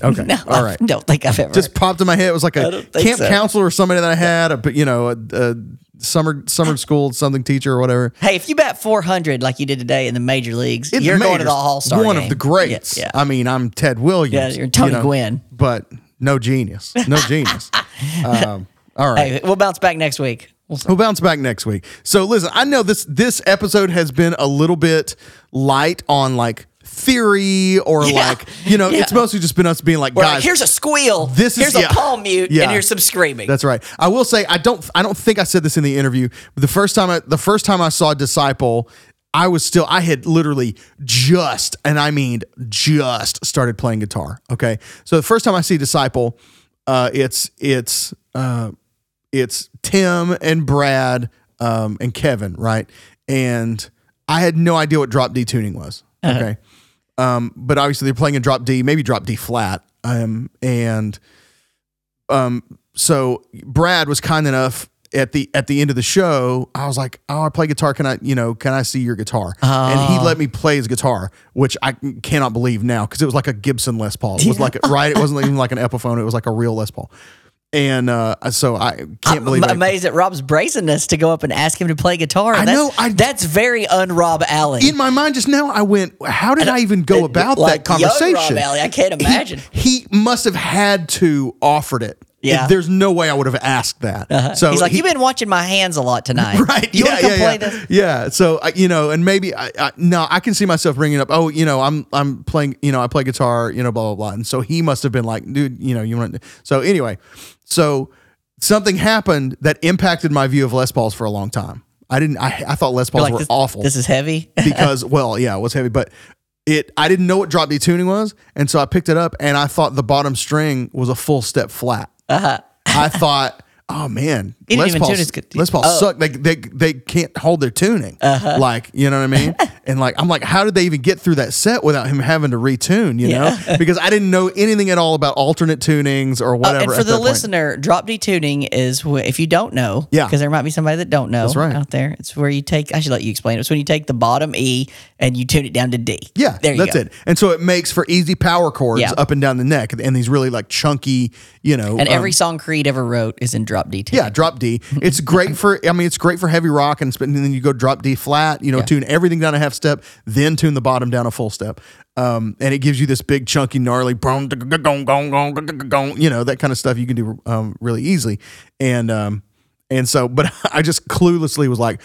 Okay. [LAUGHS] No, All right. I don't think I've ever. Just popped in my head. It was like a camp so. counselor or somebody that I had, a, you know, a, a summer summer [LAUGHS] school something teacher or whatever. hey, if you bat 400 like you did today in the major leagues, you're going to majors, the All Star. One of the greats. Yeah. yeah. I mean, I'm Ted Williams. Yeah, you're Tony Gwynn. But no genius. No genius. [LAUGHS] um, all right. Hey, we'll bounce back next week. We'll. We'll bounce back next week. So listen, I know this this episode has been a little bit light on like theory or Yeah. like you know Yeah. it's mostly just been us being like We're guys like, here's a squeal. this is- here's a yeah. palm mute, and here's some screaming. That's right. I will say I don't I don't think I said this in the interview. But the first time I, the first time I saw Disciple, I was still I had literally just and I mean just started playing guitar. Okay, so the first time I see Disciple, uh, it's it's uh, it's Tim and Brad um, and Kevin, right? And I had no idea what drop D tuning was. Okay. Um, but obviously they're playing in drop D, maybe drop D flat. Um, and um, so Brad was kind enough at the at the end of the show. I was like, "Oh, I play guitar. Can I, you know, can I see your guitar?" And he let me play his guitar, which I cannot believe now because it was like a Gibson Les Paul. It was like [LAUGHS] right. It wasn't even like an Epiphone. It was like a real Les Paul. And uh, so I can't believe. I'm believe it. amazed at Rob's brazenness to go up and ask him to play guitar. I that's, know, I- that's very un-Rob Alley. in my mind just now, I went, "How did I even go about like that conversation?" Rob Alley, I can't He- imagine. He, must have had to offered it. Yeah. there's no way I would have asked that. Uh-huh. So He's like, he- you've been watching my hands a lot tonight. [LAUGHS] right? You yeah, want to yeah, yeah. this? Yeah. So I you know, and maybe I, I no, I can see myself bringing up. Oh, you know, I'm I'm playing. You know, I play guitar. You know, blah blah blah. And so he must have been like, dude, you know, you want. So anyway, so something happened that impacted my view of Les Pauls for a long time. I didn't. I, I thought Les Pauls Like were this, awful This is heavy. [LAUGHS] because well, yeah, it was heavy, but it I didn't know what drop D tuning was, and so I picked it up and I thought the bottom string was a full step flat. Uh-huh. I thought, oh man, [LAUGHS] Les Paul, Les Paul Oh. suck. They, they they can't hold their tuning. Uh-huh. Like you know what I mean? [LAUGHS] and like I'm like, how did they even get through that set without him having to retune? You know, [LAUGHS] because I didn't know anything at all about alternate tunings or Uh, whatever. and for the that point. listener, drop D tuning is wh- if you don't know, Yeah. because there might be somebody that don't know right. out there. It's where you take. I should let you explain it. It's when you take the bottom E and you tune it down to D. Yeah, there you go. that's go. it. And so it makes for easy power chords Yeah. up and down the neck, and these really like chunky, you know. And um, every song Creed ever wrote is in drop D tuning. Yeah, drop D. It's great for. I mean, it's great for heavy rock, and, and then you go drop D flat. You know, tune everything down a half step, then tune the bottom down a full step, um, and it gives you this big chunky gnarly, you know, that kind of stuff you can do um, really easily. And um, And so, but [LAUGHS] I just cluelessly was like,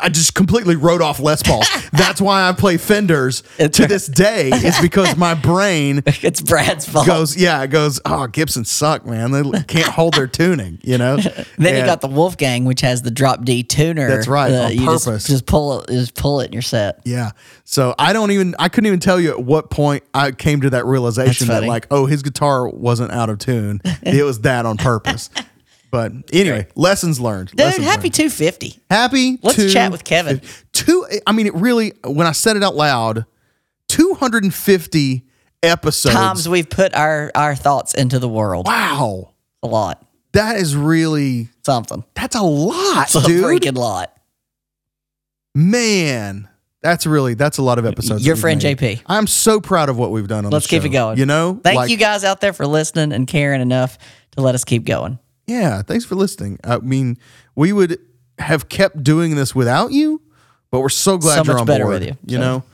I just completely wrote off Les Pauls. [LAUGHS] That's why I play Fenders to this day, is because my brain [LAUGHS] It's Brad's fault. goes, yeah, it goes, oh, Gibson suck, man. They can't hold their tuning, you know? then you got the Wolfgang, which has the drop D tuner. That's right, uh, on you just- purpose. Just, pull it. Just pull it in your set. Yeah. So I don't even I couldn't even tell you at what point I came to that realization that like, oh, his guitar wasn't out of tune. it was that on purpose. But anyway, lessons learned. Dude, lessons happy learned. 250. happy. Let's chat with Kevin. Two. I mean, it really. When I said it out loud, two hundred and fifty episodes. Times we've put our our thoughts into the world. wow, A lot. that is really Something. that's a lot, It's a dude. freaking lot. Man, that's really that's a lot of episodes. Your friend made. JP. I'm so proud of what we've done on. Let's keep show. it going. You know, Thank Like- you guys out there for listening and caring enough to let us keep going. Yeah, thanks for listening. I mean, we would have kept doing this without you, but we're so glad So you're on board. with you, You so. know.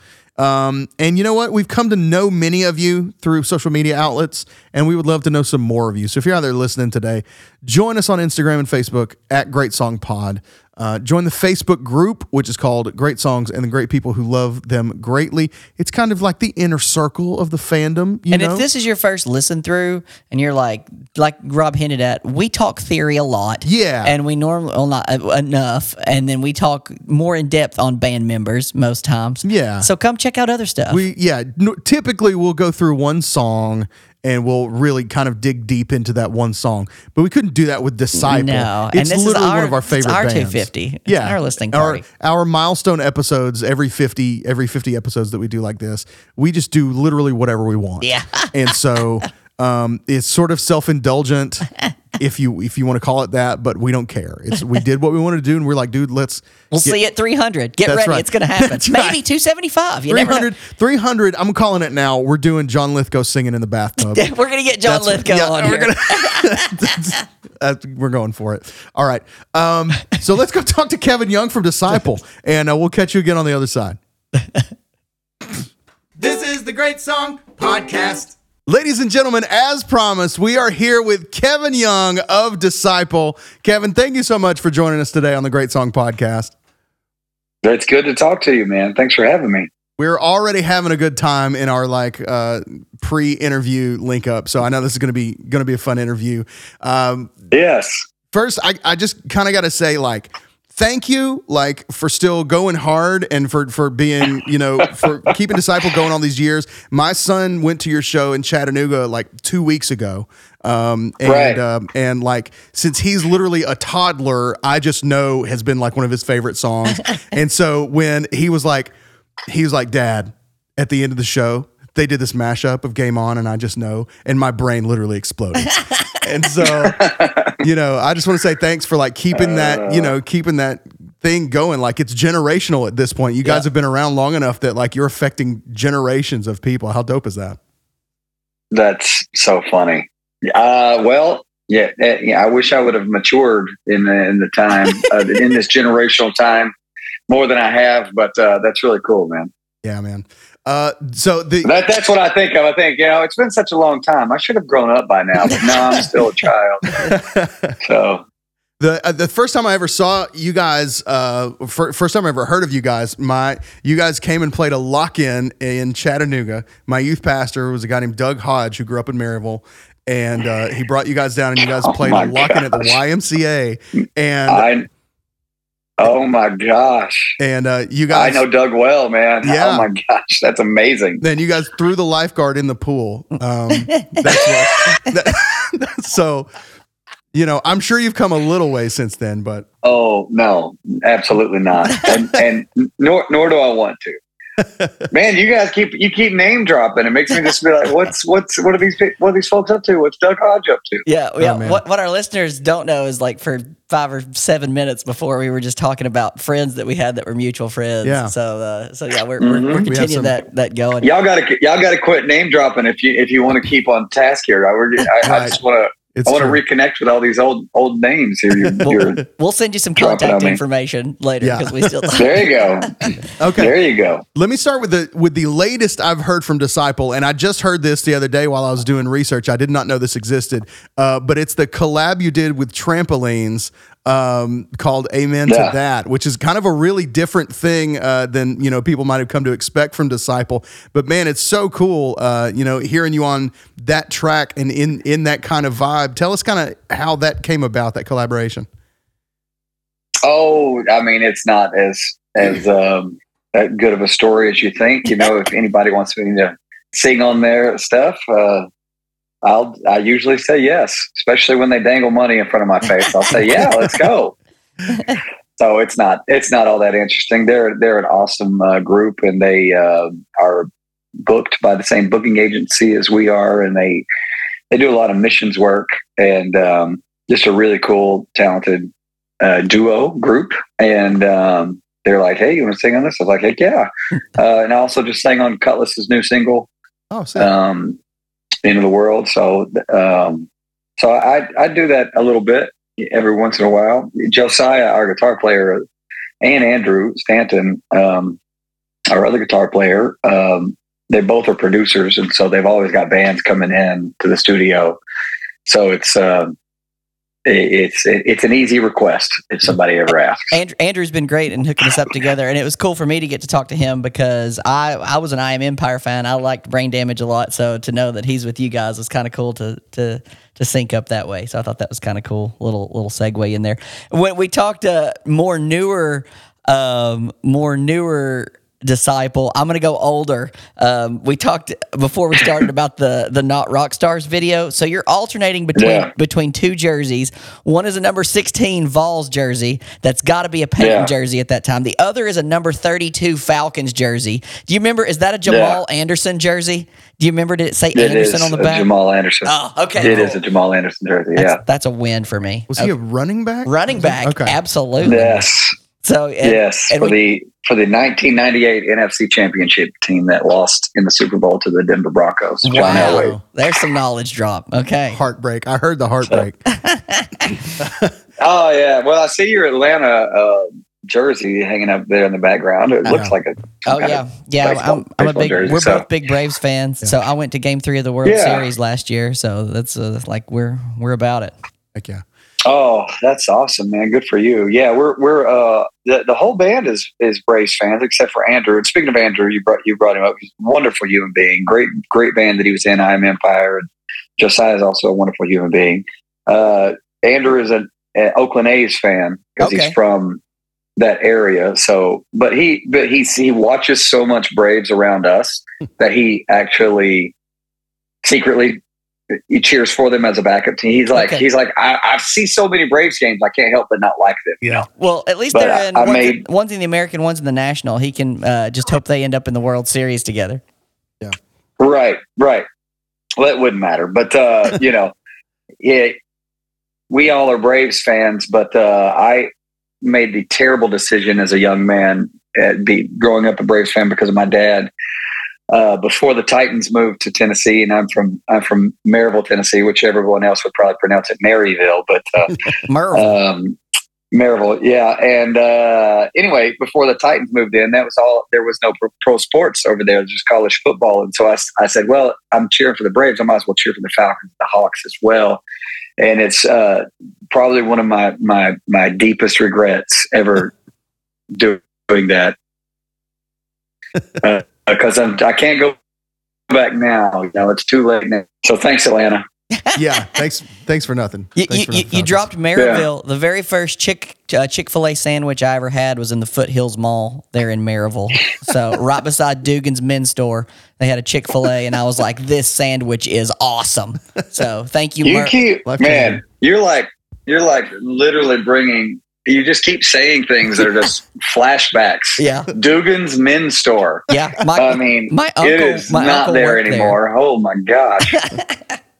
Um, and you know what? We've come to know many of you through social media outlets, and we would love to know some more of you. So if you're out there listening today, join us on Instagram and Facebook at Great Song Pod. Uh, join the Facebook group, which is called Great Songs and the Great People Who Love Them Greatly. It's kind of like the inner circle of the fandom. You and know? if this is your first listen through and you're like like Rob hinted at, we talk theory a lot. Yeah. And we normally well not uh, enough and then we talk more in depth on band members most times. Yeah. So come check out other stuff. We yeah, no, typically we'll go through one song and we'll really kind of dig deep into that one song. But we couldn't do that with Disciple. No, and it's literally our- one of our it's favorite our. 250. It's yeah, our listening Our, our milestone episodes every 50 every 50 episodes that we do like this, we just do literally whatever we want. Yeah. and so [LAUGHS] um, it's sort of self-indulgent [LAUGHS] if you if you want to call it that, but we don't care. It's we did what we wanted to do and we're like, dude, let's we'll get- see you at 300. Get ready. right. It's going [LAUGHS] to happen. That's Maybe right. 275. You never know. 300, 300, I'm calling it now. We're doing John Lithgow singing in the bathtub. [LAUGHS] We're going to get John That's- Lithgow yeah, on we're here. That's- we're going for it. All right. Um, so let's go talk to Kevin Young from Disciple, and uh, we'll catch you again on the other side. This is the Great Song Podcast. Ladies and gentlemen, as promised, we are here with Kevin Young of Disciple. Kevin, thank you so much for joining us today on the Great Song Podcast. It's good to talk to you, man. Thanks for having me. We're already having a good time in our like uh, pre-interview link up, so I know this is going to be going to be a fun interview. Um, Yes. first I, I just kind of got to say like thank you like for still going hard and for for being you know for [LAUGHS] keeping disciple going all these years. My son went to your show in chattanooga like two weeks ago um and Right. um, and like since he's literally a toddler i just know has been like one of his favorite songs. [LAUGHS] And so when he was like he was like dad at the end of the show they did this mashup of game on and i just know and my brain literally exploded [LAUGHS] and so [LAUGHS] you know, I just want to say thanks for like keeping that, you know, keeping that thing going. Like it's generational at this point. You guys Yeah. have been around long enough that like you're affecting generations of people. How dope is that? That's so funny. Uh, well, yeah, eh, yeah, I wish I would have matured in the, in the time, [LAUGHS] uh, in this generational time more than I have, but uh, that's really cool, man. Yeah, man. Uh, so the That, that's what I think of. I think, you know, it's been such a long time. I should have grown up by now, but no, I'm still a child. [LAUGHS] So, the uh, the first time I ever saw you guys, uh, fir- first time I ever heard of you guys, my you guys came and played a lock in in Chattanooga. My youth pastor was a guy named Doug Hodge who grew up in Maryville. And uh, he brought you guys down, and you guys [LAUGHS] Oh played my a lock in at the. YMCA. And I, oh my gosh. and uh, you guys, I know Doug well, man. Yeah. Oh my gosh. That's amazing. Then you guys threw the lifeguard in the pool. Um, [LAUGHS] that- [LAUGHS] so, you know, I'm sure you've come a little way since then, but Oh no, absolutely not. And, and nor nor do I want to. Man, you guys keep you keep name dropping. It makes me just be like, what's what's what are these what are these folks up to? What's Doug Hodge up to? Yeah, yeah. man. what what our listeners don't know is like for five or seven minutes before we were just talking about friends that we had that were mutual friends. Yeah. So uh, so yeah, we're Mhm. we're, we're We continuing some- that that going. Y'all got to y'all got to quit name dropping if you if you want to keep on task here. I, I, I just want to It's I want to reconnect with all these old old names here. You're, [LAUGHS] you're, We'll send you some Drop it contact me. information later Yeah. because we still. [LAUGHS] there you go. [LAUGHS] Okay. There you go. Let me start with the with the latest I've heard from Disciple, and I just heard this the other day while I was doing research. I did not know this existed, uh, but it's the collab you did with trampolines um, called "Amen Yeah. to That," which is kind of a really different thing uh, than you know people might have come to expect from Disciple. But man, it's so cool, uh, you know, hearing you on that track and in in that kind of vibe. Tell us kind of how that came about, that collaboration. Oh, I mean, it's not as as um, that good of a story as you think. You know, if anybody wants me to sing on their stuff, uh, I'll I usually say yes, especially when they dangle money in front of my face. I'll say, yeah, let's go. [LAUGHS] so it's not it's not all that interesting. They're they're an awesome uh, group, and they uh, are booked by the same booking agency as we are, and they they do a lot of missions work and um, just a really cool, talented uh, duo group. And um, they're like, "Hey, you want to sing on this?" I was like, "Heck yeah!" [LAUGHS] uh, and I also just sang on Cutlass's new single, Oh, sick. um, "Into the World." So, um, so I I do that a little bit every once in a while. Josiah, our guitar player, and Andrew Stanton, um, our other guitar player, um, they both are producers, and so they've always got bands coming in to the studio. So it's um, it's it's an easy request if somebody ever asks. Andrew, Andrew's been great in hooking us up together, and it was cool for me to get to talk to him because I I was an I Am Empire fan. I liked Brain Damage a lot, so to know that he's with you guys was kind of cool to to to sync up that way. So I thought that was kind of cool. Little little segue in there. When we talked uh, more newer, um, more newer disciple. I'm gonna go older. Um, we talked before we started about the the not rock stars video. So you're alternating between Yeah. between two jerseys. One is a number 16 Vols jersey that's got to be a Peyton Yeah. jersey at that time. The other is a number 32 Falcons jersey. Do you remember? Is that a Jamal Anderson jersey? Do you remember? Did it say It Anderson is on the a back? Jamal Anderson. Oh, okay. It cool. is a Jamal Anderson jersey. That's, Yeah. that's a win for me. Was he a running back? running back? Okay. Absolutely. Yes. So and- yes. and for we- the for the 1998 NFC Championship team that lost in the Super Bowl to the Denver Broncos. John Elway. Wow, there's some knowledge drop. Okay. Heartbreak. I heard the heartbreak. [LAUGHS] Oh yeah. Well, I see your Atlanta uh, jersey hanging up there in the background. It looks know. like a Oh yeah, yeah. baseball- I'm, I'm a big. jersey, we're so- both big Braves fans. So I went to Game Three of the World Yeah. Series last year. So that's uh, like we're we're about it. Heck yeah. Oh, that's awesome, man. Good for you. Yeah, we're we're uh the, the whole band is is Braves fans except for Andrew. And speaking of Andrew, you brought you brought him up. He's a wonderful human being. Great great band that he was in. I Am Empire. And Josiah is also a wonderful human being. Uh, Andrew is an, an Oakland A's fan because Okay. he's from that area. So, but he but he he watches so much Braves around us [LAUGHS] that he actually secretly he cheers for them as a backup team. He's like, Okay. he's like, I, I see so many Braves games, I can't help but not like them. Yeah. Well, at least But they're I- I one's, made- in one's in the American, one's in the National. He can uh, just hope they end up in the World Series together. Yeah. Right, right. Well, it wouldn't matter, but uh, [LAUGHS] you know, it, we all are Braves fans. But uh, I made the terrible decision as a young man, at be growing up a Braves fan because of my dad. Uh, before the Titans moved to Tennessee, and I'm from I'm from Maryville, Tennessee, which everyone else would probably pronounce it Maryville, but uh, [LAUGHS] Merle. um, Maryville, yeah. And uh, anyway, before the Titans moved in, that was all. There was no pro, pro sports over there, just college football. And so I, I said, well, I'm cheering for the Braves. I might as well cheer for the Falcons, the Hawks as well. And it's uh, probably one of my my my deepest regrets ever doing that [LAUGHS] because I'm I can't go back now. You know, it's too late now. So thanks, Atlanta. [LAUGHS] Yeah. Thanks. Thanks for nothing. You, you, for nothing, you dropped Maryville. The very first Chick uh, Chick Fil A sandwich I ever had was in the Foothills Mall there in Maryville. So [LAUGHS] right beside Dugan's Men's Store, they had a Chick Fil A, and I was like, "This sandwich is awesome." So thank you, You Mer- keep Life man. You're like you're like literally bringing. You just keep saying things that are just [LAUGHS] flashbacks. Yeah, Dugan's Men's Store. yeah. My, I mean, my uncle, it is my not uncle there worked anymore. Oh my gosh! [LAUGHS]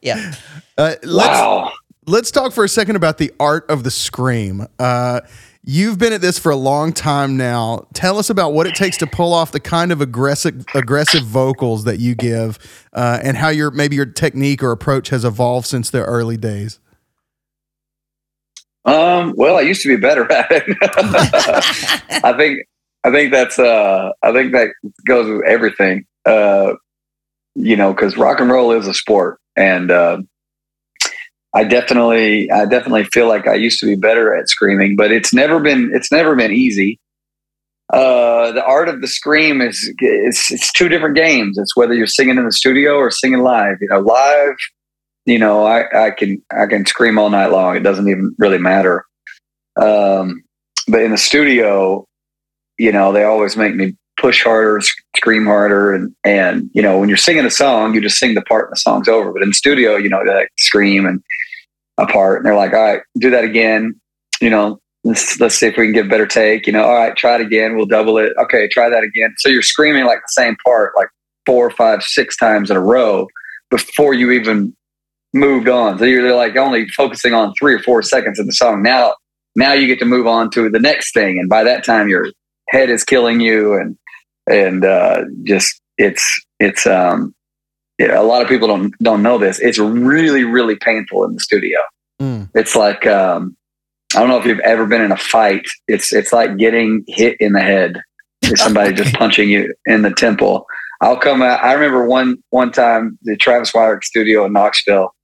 Yeah. Uh, let's, wow. let's talk for a second about the art of the scream. Uh, you've been at this for a long time now. Tell us about what it takes to pull off the kind of aggressive aggressive vocals that you give, uh, and how your maybe your technique or approach has evolved since the early days. Um, well, I used to be better at it. [LAUGHS] I think I think that's uh I think that goes with everything. Uh you know, because rock and roll is a sport. And uh I definitely I definitely feel like I used to be better at screaming, but it's never been it's never been easy. Uh the art of the scream is it's it's two different games. It's whether you're singing in the studio or singing live. You know, live you know, I, I can I can scream all night long. It doesn't even really matter. Um, but in the studio, you know, they always make me push harder, scream harder, and and you know, when you're singing a song, you just sing the part and the song's over. But in the studio, you know, they like scream and a part, and they're like, all right, do that again. You know, let's let's see if we can get a better take. You know, all right, try it again. We'll double it. Okay, try that again. So you're screaming like the same part like four, five, six times in a row before you even moved on. So you're like only focusing on three or four seconds of the song. Now, now you get to move on to the next thing, and by that time, your head is killing you, and and uh, just it's it's um yeah, a lot of people don't don't know this. It's really really painful in the studio. Mm. It's like um, I don't know if you've ever been in a fight. It's it's like getting hit in the head. [LAUGHS] Somebody just punching you in the temple. I'll come out. I remember one one time the Travis Wyrick studio in Knoxville.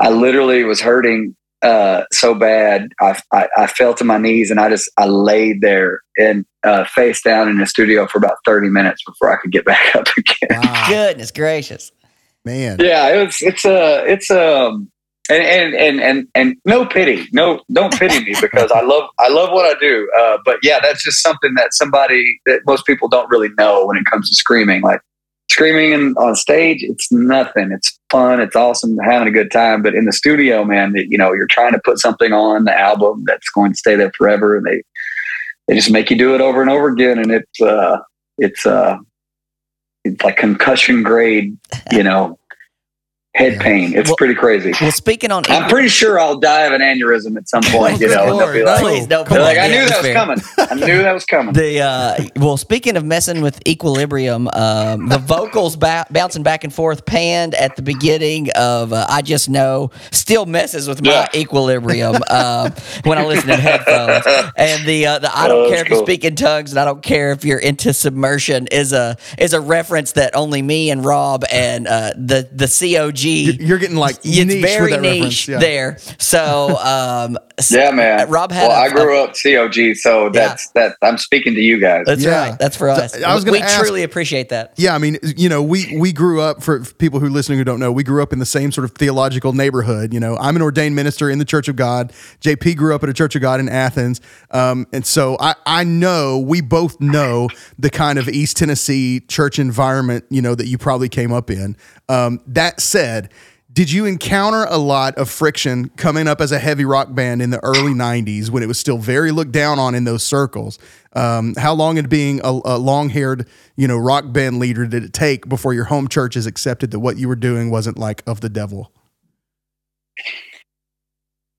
I literally was hurting uh, so bad. I, I I fell to my knees and I just I laid there and uh, face down in the studio for about thirty minutes before I could get [LAUGHS] back up again. Wow, Goodness gracious. man. Yeah, it was. It's a. It's um. And, and and and and no pity, no don't pity me [LAUGHS] because I love I love what I do. Uh, but yeah, that's just something that somebody that most people don't really know when it comes to screaming. Like screaming in, on stage, it's nothing. It's fun. It's awesome, having a good time. But in the studio, man, you know you're trying to put something on the album that's going to stay there forever, and they they just make you do it over and over again, and it's uh it's uh it's like concussion grade, you know, head Yeah. pain. It's Well- pretty crazy. Well, speaking on I'm pretty sure I'll die of an aneurysm at some [LAUGHS] point, you know. And they'll be like, Please, don't they're like, I knew that was coming. I knew that was coming. The uh, well, speaking of messing with equilibrium, um, the vocals ba- bouncing back and forth, panned at the beginning of uh, "I Just Know" still messes with my Yeah. equilibrium um, when I listen in headphones. And the uh, the "I Oh, don't that's care if you speak in tongues and I don't care if you're into submersion" is a is a reference that only me and Rob and uh, the the COG. You're getting like it's very with that niche reference. Yeah. there. So, um, s- [LAUGHS] yeah, man. Rob had. well, a- I grew up COG, so that's that. I'm speaking to you guys. That's Yeah. right. That's for us. I was we ask- truly appreciate that. Yeah, I mean, you know, we we grew up for people who listening who don't know, we grew up in the same sort of theological neighborhood. You know, I'm an ordained minister in the Church of God. JP grew up at a Church of God in Athens, um, and so I I know we both know the kind of East Tennessee church environment you know that you probably came up in. Um, that said. Did you encounter a lot of friction coming up as a heavy rock band in the early '90s when it was still very looked down on in those circles? Um, how long into being a, a long-haired, you know, rock band leader did it take before your home churches accepted that what you were doing wasn't like of the devil?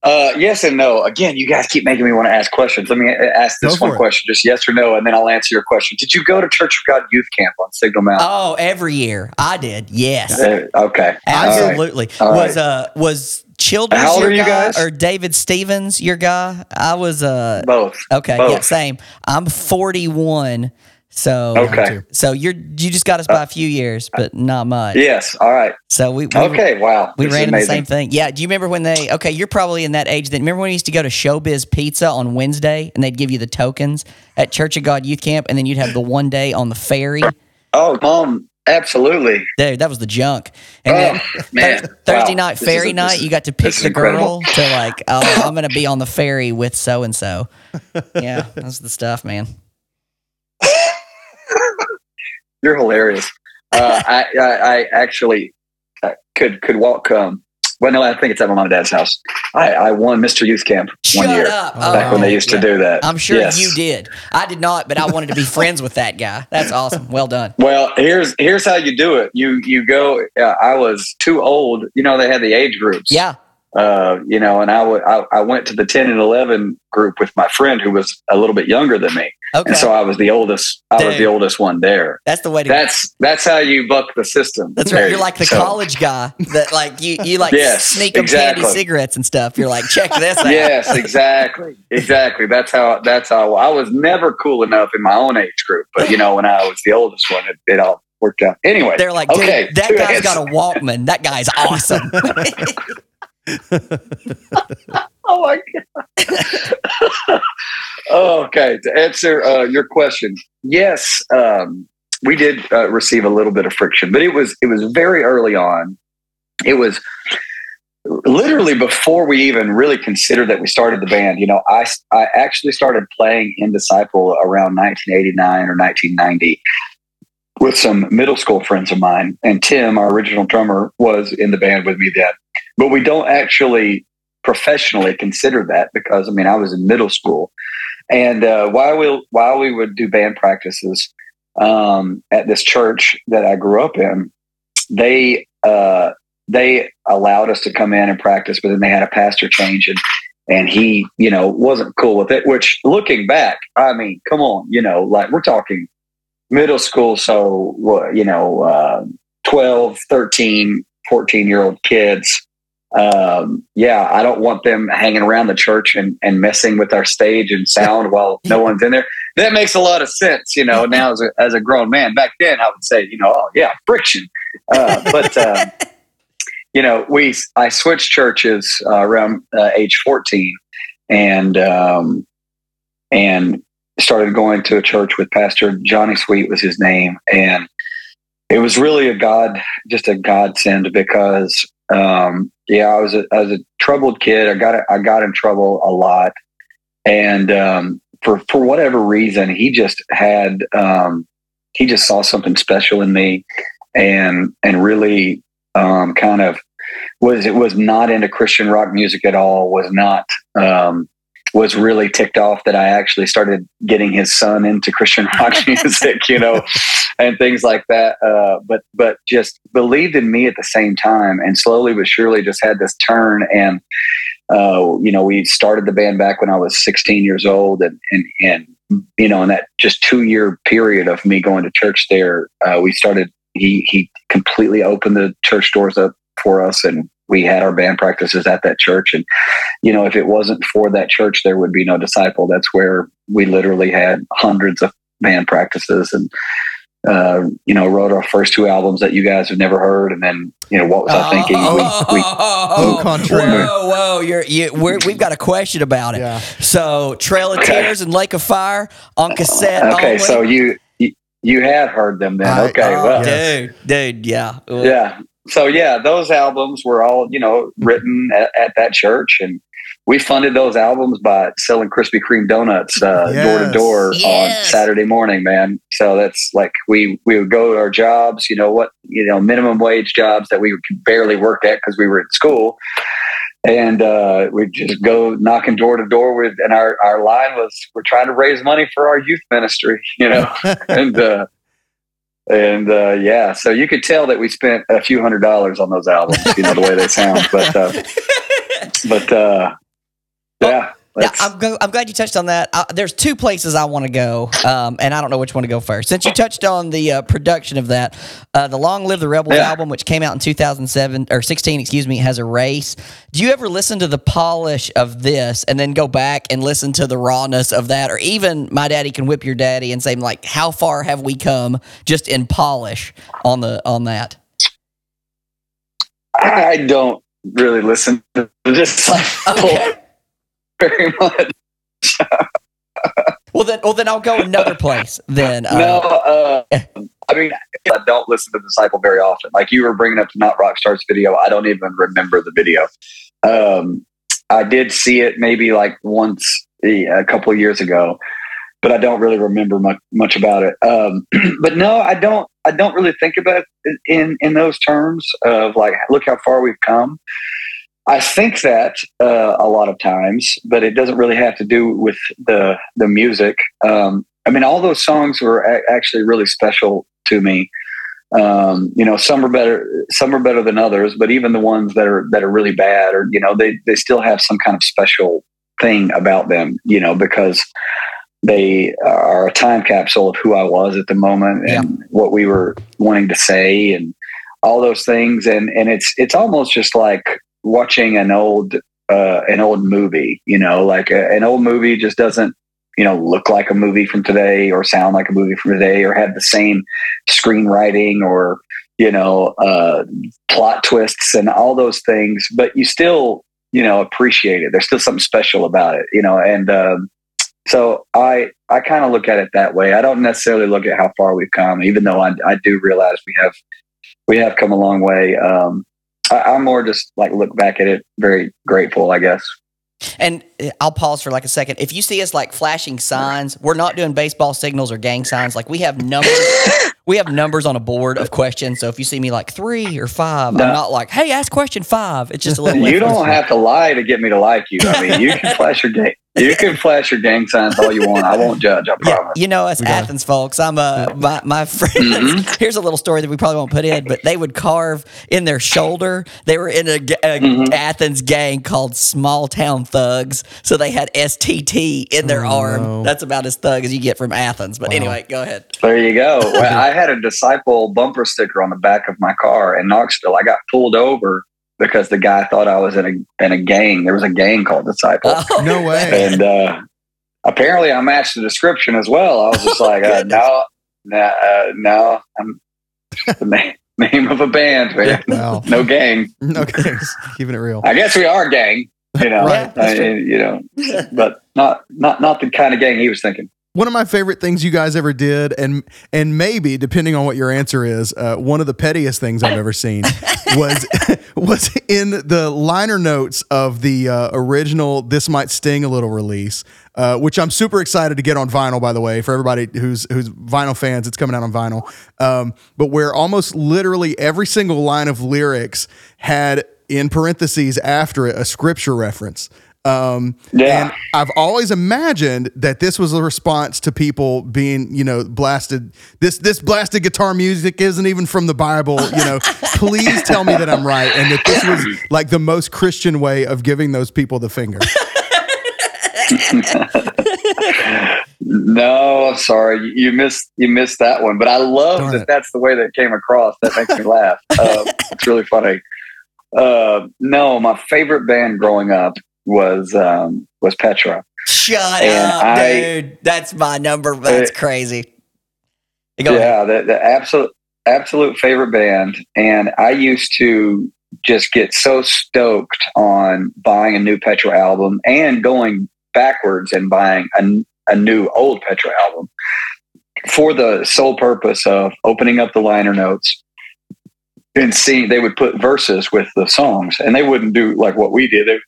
Uh, yes and no. Again, you guys keep making me want to ask questions. Let me ask this one it. question, just yes or no, and then I'll answer your question. Did you go to Church of God Youth Camp on Signal Mountain? Oh, every year I did. Yes, Uh, okay. All right. absolutely. All Was right. uh was Childers How old are you guy guys? or David Stevens your guy? I was uh Both. okay. Both. Yeah, same. I'm 41. So Okay. So you're you just got us by a few years, but not much. Yes. All right. So we, we Okay. Wow. We This ran in the same thing. Yeah. Do you remember when they? Okay, you're probably in that age. That remember when we used to go to Showbiz Pizza on Wednesday, and they'd give you the tokens at Church of God Youth Camp, and then you'd have the one day on the ferry. Oh, mom. Absolutely. Dude, that was the junk. And Oh, then man. Thur- Thursday Wow. night ferry a- night, is- you got to pick the girl to like, oh, I'm gonna be on the ferry with so and so. Yeah, that's the stuff, man. You're hilarious. Uh, I, I, I actually uh, could could walk. Um, well, no, I think it's at my mom and dad's house. I, I won Mr. Youth Camp one Shut year up. back when Oh, they used yeah. to do that. I'm sure Yes. you did. I did not, but I wanted to be [LAUGHS] friends with that guy. That's awesome. Well done. Well, here's here's how you do it. You you go. Uh, I was too old. You know they had the age groups. Yeah. Uh, you know, and I would I, I went to the ten and eleven group with my friend who was a little bit younger than me, Okay. and so I was the oldest. I was the oldest one there. that's the way to That's that's how you buck the system. That's right. There. You're like the So- college guy that like you you like Yes, sneak them candy cigarettes and stuff. You're like, check this out. Yes, exactly, exactly. That's how. That's how. I was never cool enough in my own age group, but you know, when I was the oldest one, it, it all worked out. Anyway, They're like, dude, Okay, that guy's got a Walkman. That guy's awesome. [LAUGHS] [LAUGHS] [LAUGHS] Oh my god. [LAUGHS] okay, to answer uh, your question, yes, um, we did uh, receive a little bit of friction, but it was it was very early on. It was literally before we even really considered that we started the band. You know, I I actually started playing in Disciple around 1989 or 1990 with some middle school friends of mine, and Tim, our original drummer, was in the band with me then. But we don't actually professionally consider that because I mean I was in middle school, and uh, while we while we would do band practices um, at this church that I grew up in, they uh, they allowed us to come in and practice, but then they had a pastor change and. And he, you know, wasn't cool with it. Which, looking back, I mean, come on, you know, like we're talking middle school, so you know, uh, 12, 13, 14 year old kids um, yeah, I don't want them hanging around the church and, and messing with our stage and sound while no one's in there. That makes a lot of sense, you know. Now as a as a grown man, back then I would say, you know, oh yeah, friction. Uh, but uh, [LAUGHS] you know, we I switched churches uh, around uh, age fourteen, and um, and started going to a church with Pastor Johnny Sweet was his name, and it was really a God, just a godsend because um, yeah, I was a, I was a troubled kid. I got I got in trouble a lot, and um, for for whatever reason, he just had um, he just saw something special in me, and and really um, kind of was it was not into Christian rock music at all. Was not um, was really ticked off that I actually started getting his son into Christian [LAUGHS] rock music, you know, and things like that. Uh, but but just believed in me at the same time, and slowly but surely just had this turn. And uh, you know, we started the band back when I was 16 years old, and and and you know, in that just two year period of me going to church there, uh, we started. He he completely opened the church doors up for us, and we had our band practices at that church. And you know, if it wasn't for that church, there would be no disciple. That's where we literally had hundreds of band practices and. Uh, you know, wrote our first two albums that you guys have never heard, and then you know, what was I thinking? Oh, Oh, we, we, Au contraire. Whoa, whoa! You're, you, we're, we've got a question about it. Yeah. So, Trail of Okay. Tears and Lake of Fire on cassette. okay, only. so you, you you had heard them then? I- okay, Oh, well, dude, dude, yeah, yeah. So yeah, those albums were all you know written at, at that church, and we funded those albums by selling Krispy Kreme donuts uh, door to door Yes. on Saturday morning, man. So that's like we we would go to our jobs, you know what, you know minimum wage jobs that we could barely work at because we were at school. And uh, we'd just go knocking door to door with, and our, our line was, "We're trying to raise money for our youth ministry," [LAUGHS] you know. [LAUGHS] and uh, and uh, yeah, so you could tell that we spent a few hundred dollars on those albums, you know, the way they sound. But uh, [LAUGHS] but uh, yeah, Yeah, I'm, go- I'm glad you touched on that. Uh, there's two places I want to go, um, and I don't know which one to go first. Since you touched on the uh, production of that, uh, the "Long Live the Rebels" Yeah. album, which came out in 2007 or 16, excuse me, has a race. Do you ever listen to the polish of this and then go back and listen to the rawness of that, or even "My Daddy Can Whip Your Daddy" and say like, how far have we come just in polish on the on that? I don't really listen to this [LAUGHS] Okay. Very [LAUGHS] much. Well then, well then I'll go another place. Then uh, no, uh, I mean, I don't listen to Disciple very often. Like you were bringing up the Not Rockstar's video, I don't even remember the video. Um, I did see it maybe like once eh, a couple of years ago, but I don't really remember much much about it. Um, [CLEARS THROAT] but no, I don't. I don't really think about it in in those terms of like, look how far we've come. I think that uh, a lot of times, but it doesn't really have to do with the the music. Um, I mean, all those songs were a- actually really special to me. Um, you know, some are better, some are better than others, but even the ones that are that are really bad, or you know, they they still have some kind of special thing about them. You know, because they are a time capsule of who I was at the moment and what we were wanting to say and all those things. And and it's it's almost just like watching an old uh, an old movie. You know, like a, an old movie just doesn't you know look like a movie from today or sound like a movie from today or have the same screenwriting or you know uh, plot twists and all those things but you still you know appreciate it there's still something special about it you know and um, so i i kind of look at it that way i don't necessarily look at how far we've come even though i, I do realize we have we have come a long way um, I, i'm more just like look back at it very grateful i guess And uh, I'll pause for like a second. If you see us like flashing signs, we're not doing baseball signals or gang signs. Like we have numbers. [LAUGHS] we have numbers on a board of questions. So if you see me like three or five, No. I'm not like, hey, ask question five. It's just a little. [LAUGHS] you don't have to lie to get me to like you. I mean, you [LAUGHS] can flash your gang, you can flash your gang signs all you want. I won't judge. I promise. Yeah, you know us Athens folks. I'm a my my friends. Mm-hmm. [LAUGHS] Here's a little story that we probably won't put in, but they would carve in their shoulder. They were in a Mm-hmm. Athens gang called Small Town Thugs, so they had STT in their Oh, arm. no. That's about as thug as you get from Athens. But anyway, go ahead. There you go. [LAUGHS] Well, I had a disciple bumper sticker on the back of my car in Knoxville. I got pulled over because the guy thought I was in a in a gang. There was a gang called Disciple, Oh, No way. and uh, apparently I matched the description as well. I was just like, uh, no, no, uh, no, I'm the name, [LAUGHS] name of a band, man. Wow. [LAUGHS] No gang. Okay, keeping it real. I guess we are gang. You know, Right, that's I- you know, [LAUGHS] but not not not the kind of gang he was thinking. One of my favorite things you guys ever did, and and maybe depending on what your answer is, uh, one of the pettiest things I've ever seen was [LAUGHS] was in the liner notes of the uh, original "This Might Sting a Little" release, uh, which I'm super excited to get on vinyl. By the way, for everybody who's who's vinyl fans, it's coming out on vinyl. Um, but where almost literally every single line of lyrics had in parentheses after it a scripture reference. Um, Yeah. and I've always imagined that this was a response to people being, you know, blasted. This this blasted guitar music isn't even from the Bible. You know, [LAUGHS] please tell me that I'm right, and that this was like the most Christian way of giving those people the finger. [LAUGHS] No, I'm sorry. You- missed you missed that one. But I love Darn that it. that's the way that came across. That makes me laugh. Uh, it's really funny. Uh, no, my favorite band growing up was um, was Petra. Shut And up, I- dude. That's my number. That's Uh, crazy. Go ahead. yeah, the, the absolute absolute favorite band. And I used to just get so stoked on buying a new Petra album and going backwards and buying a, a new old Petra album for the sole purpose of opening up the liner notes and seeing they would put verses with the songs and they wouldn't do like what we did. They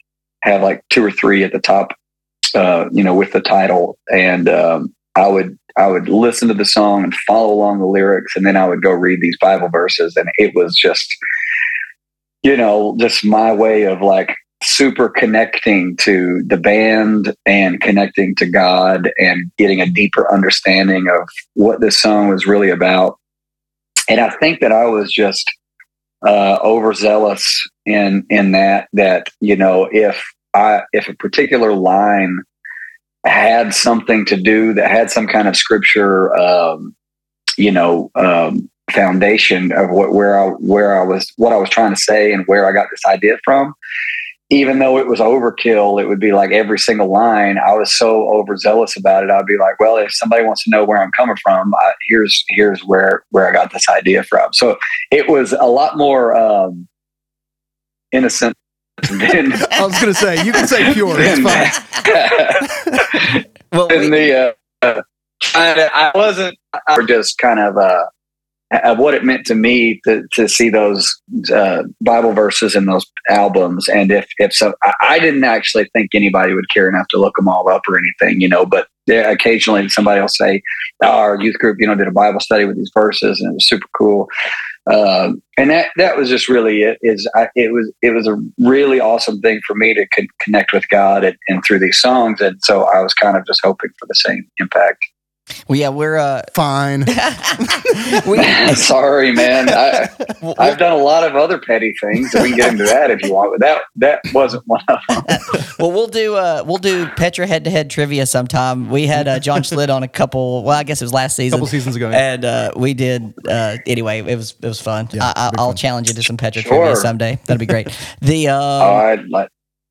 have like two or three at the top, uh, you know, with the title. And um, I would I would listen to the song and follow along the lyrics, and then I would go read these Bible verses, and it was just, you know, just my way of like super connecting to the band and connecting to God and getting a deeper understanding of what this song was really about. And I think that I was just uh, overzealous in in that that you know if I if a particular line had something to do that had some kind of scripture, um, you know, um, foundation of what where I where I was what I was trying to say and where I got this idea from. Even though it was overkill, it would be like every single line. I was so overzealous about it. I'd be like, "Well, if somebody wants to know where I'm coming from, I, here's here's where where I got this idea from." So it was a lot more um, innocent than [LAUGHS] I was gonna say you can say [LAUGHS] pure. It's fine. Well, in we- the uh, I, I wasn't I was just kind of uh of what it meant to me to, to see those uh, Bible verses in those albums, and if if so, I, I didn't actually think anybody would care enough to look them all up or anything, you know. But occasionally somebody will say, oh, "Our youth group, you know, did a Bible study with these verses, and it was super cool." Um, and that that was just really it. Is I, it was it was a really awesome thing for me to con- connect with God and, and through these songs, and so I was kind of just hoping for the same impact. Well, yeah, we're uh, Fine. [LAUGHS] we, [LAUGHS] Sorry, man. I, I've done a lot of other petty things. We can get into that if you want, but that that wasn't one of them. [LAUGHS] well, we'll do uh, we'll do Petra head to head trivia sometime. We had uh, John Schlitt on a couple. Well, I guess it was last season, a Couple seasons ago. and uh, we did. Uh, anyway, it was it was fun. Yeah, I, I, big I'll fun. challenge you to some Petra Sure. trivia someday. That'd be great. The uh, Oh, I'd like,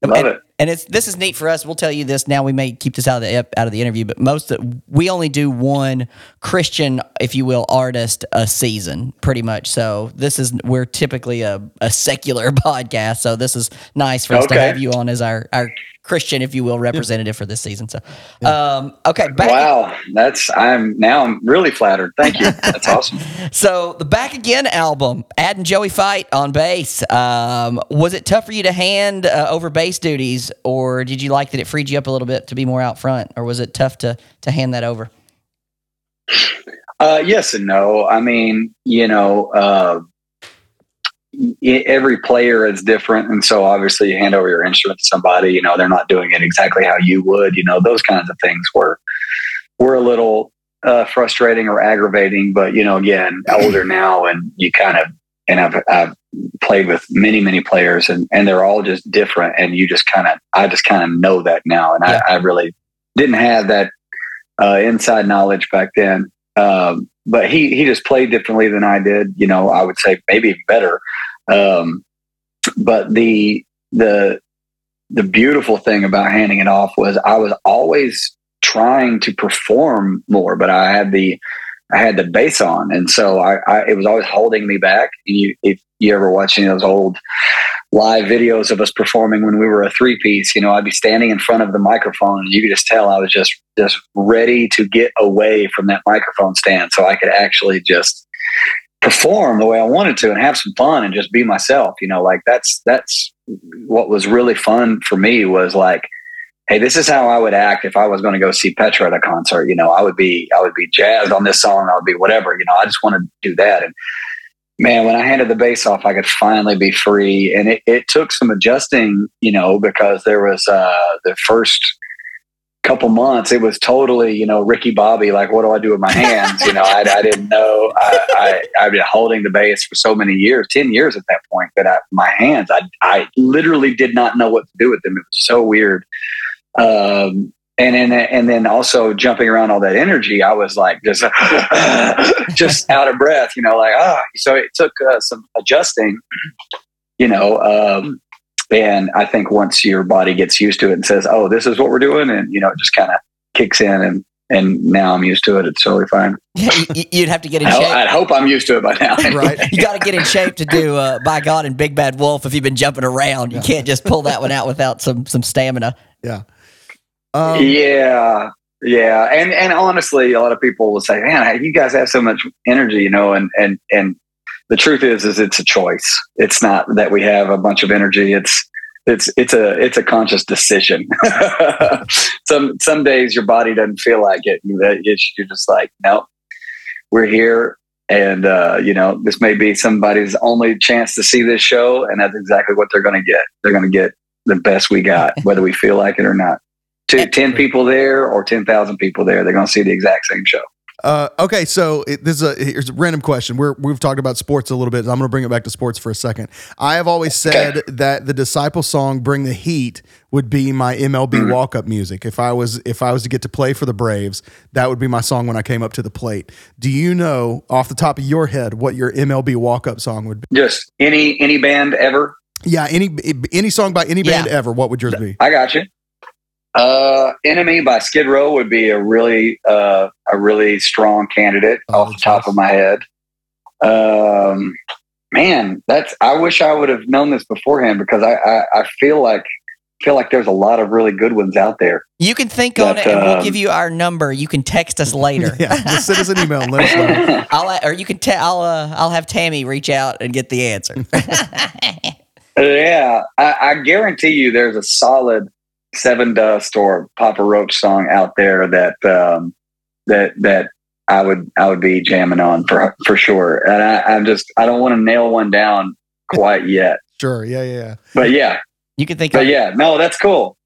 love and, it. and it's this is neat for us. We'll tell you this now. We may keep this out of the out of the interview, but most of, we only do one Christian, if you will, artist a season, pretty much. So this is we're typically a, a secular [LAUGHS] podcast. So this is nice for us to have you on as our our Christian, if you will, representative for this season. So, um, okay, back Wow, that's I'm now I'm really flattered. Thank you. [LAUGHS] That's awesome. So the Back Again album, Ad and Joey Fife on bass. Um, was it tough for you to hand uh, over bass duties, or did you like that it freed you up a little bit to be more out front, or was it tough to to hand that over? Uh, yes and no. I mean, you know, uh, every player is different, and so obviously you hand over your instrument to somebody. You know, they're not doing it exactly how you would. You know, those kinds of things were were a little uh, frustrating or aggravating. But you know, again, [CLEARS THROAT] older now, and you kind of and I've, I've played with many many players, and and they're all just different, and you just kind of I just kind of know that now, and Yeah. I, I really didn't have that uh, inside knowledge back then. Um, but he he just played differently than I did. You know, I would say maybe better. Um, but the the the beautiful thing about handing it off was I was always trying to perform more, but I had the I had the bass on, and so I, I it was always holding me back. And you, if you ever watch any of those old live videos of us performing when we were a three piece, you know, I'd be standing in front of the microphone, and you could just tell I was just just ready to get away from that microphone stand, so I could actually just perform the way I wanted to and have some fun and just be myself. You know, like that's that's what was really fun for me was like hey, this is how I would act if I was going to go see Petra at a concert. You know, I would be, I would be jazzed on this song. I would be whatever. You know, I just want to do that. And man, when I handed the bass off, I could finally be free. And it, it took some adjusting, you know, because there was uh, the first couple months, it was totally, you know, Ricky Bobby. Like, what do I do with my hands? You know, I, I didn't know. I, I, I've been holding the bass for so many years, ten years at that point. That I, my hands, I, I literally did not know what to do with them. It was so weird um, and then and then also jumping around all that energy, I was like just [LAUGHS] just out of breath, you know, like ah. So it took uh, some adjusting, you know. Um, and I think once your body gets used to it and says, "Oh, this is what we're doing," and you know, it just kind of kicks in, and and now I'm used to it. It's totally fine. [LAUGHS] Yeah, you- you'd have to get in shape. I hope I'm used to it by now. [LAUGHS] Right. [LAUGHS] You got to get in shape to do uh, "By God" and "Big Bad Wolf." If you've been jumping around, you can't just pull that one out without some some stamina. Yeah. Um, yeah yeah and and honestly a lot of people will say man you guys have so much energy you know and and and the truth is is it's a choice. It's not that we have a bunch of energy. It's it's it's a it's a conscious decision. [LAUGHS] Some some days your body doesn't feel like it. You're just like no we're here. And uh, you know this may be somebody's only chance to see this show and that's exactly what they're going to get. They're going to get the best we got whether we feel like it or not. To 10 people there or 10,000 people there, they're going to see the exact same show. Uh, okay, so it, this is a here's a random question. We're we've talked about sports a little bit. I'm going to bring it back to sports for a second. I have always said that the disciple song "Bring the Heat" would be my MLB Mm-hmm. walk up music. If I was if I was to get to play for the Braves, that would be my song when I came up to the plate. Do you know off the top of your head what your MLB walk up song would be? Just any any band ever. Yeah, any any song by any band Yeah. ever. What would yours be? I got you. Uh, Enemy by Skid Row would be a really uh, a really strong candidate Oh, off the top of my head. Um, man, that's I wish I would have known this beforehand because I I, I feel like feel like there's a lot of really good ones out there. You can think on it, and we'll um, give you our number. You can text us later. [LAUGHS] Yeah, just send us an email let us know. [LAUGHS] I'll or you can tell. I'll uh, I'll have Tammy reach out and get the answer. [LAUGHS] Yeah, I, I guarantee you there's a solid Sevendust or Papa Roach song out there that um, that that I would I would be jamming on for for sure. And I, I'm just I don't want to nail one down quite yet. [LAUGHS] Sure. Yeah, yeah, yeah. But yeah, You can think. but on yeah, no, that's cool.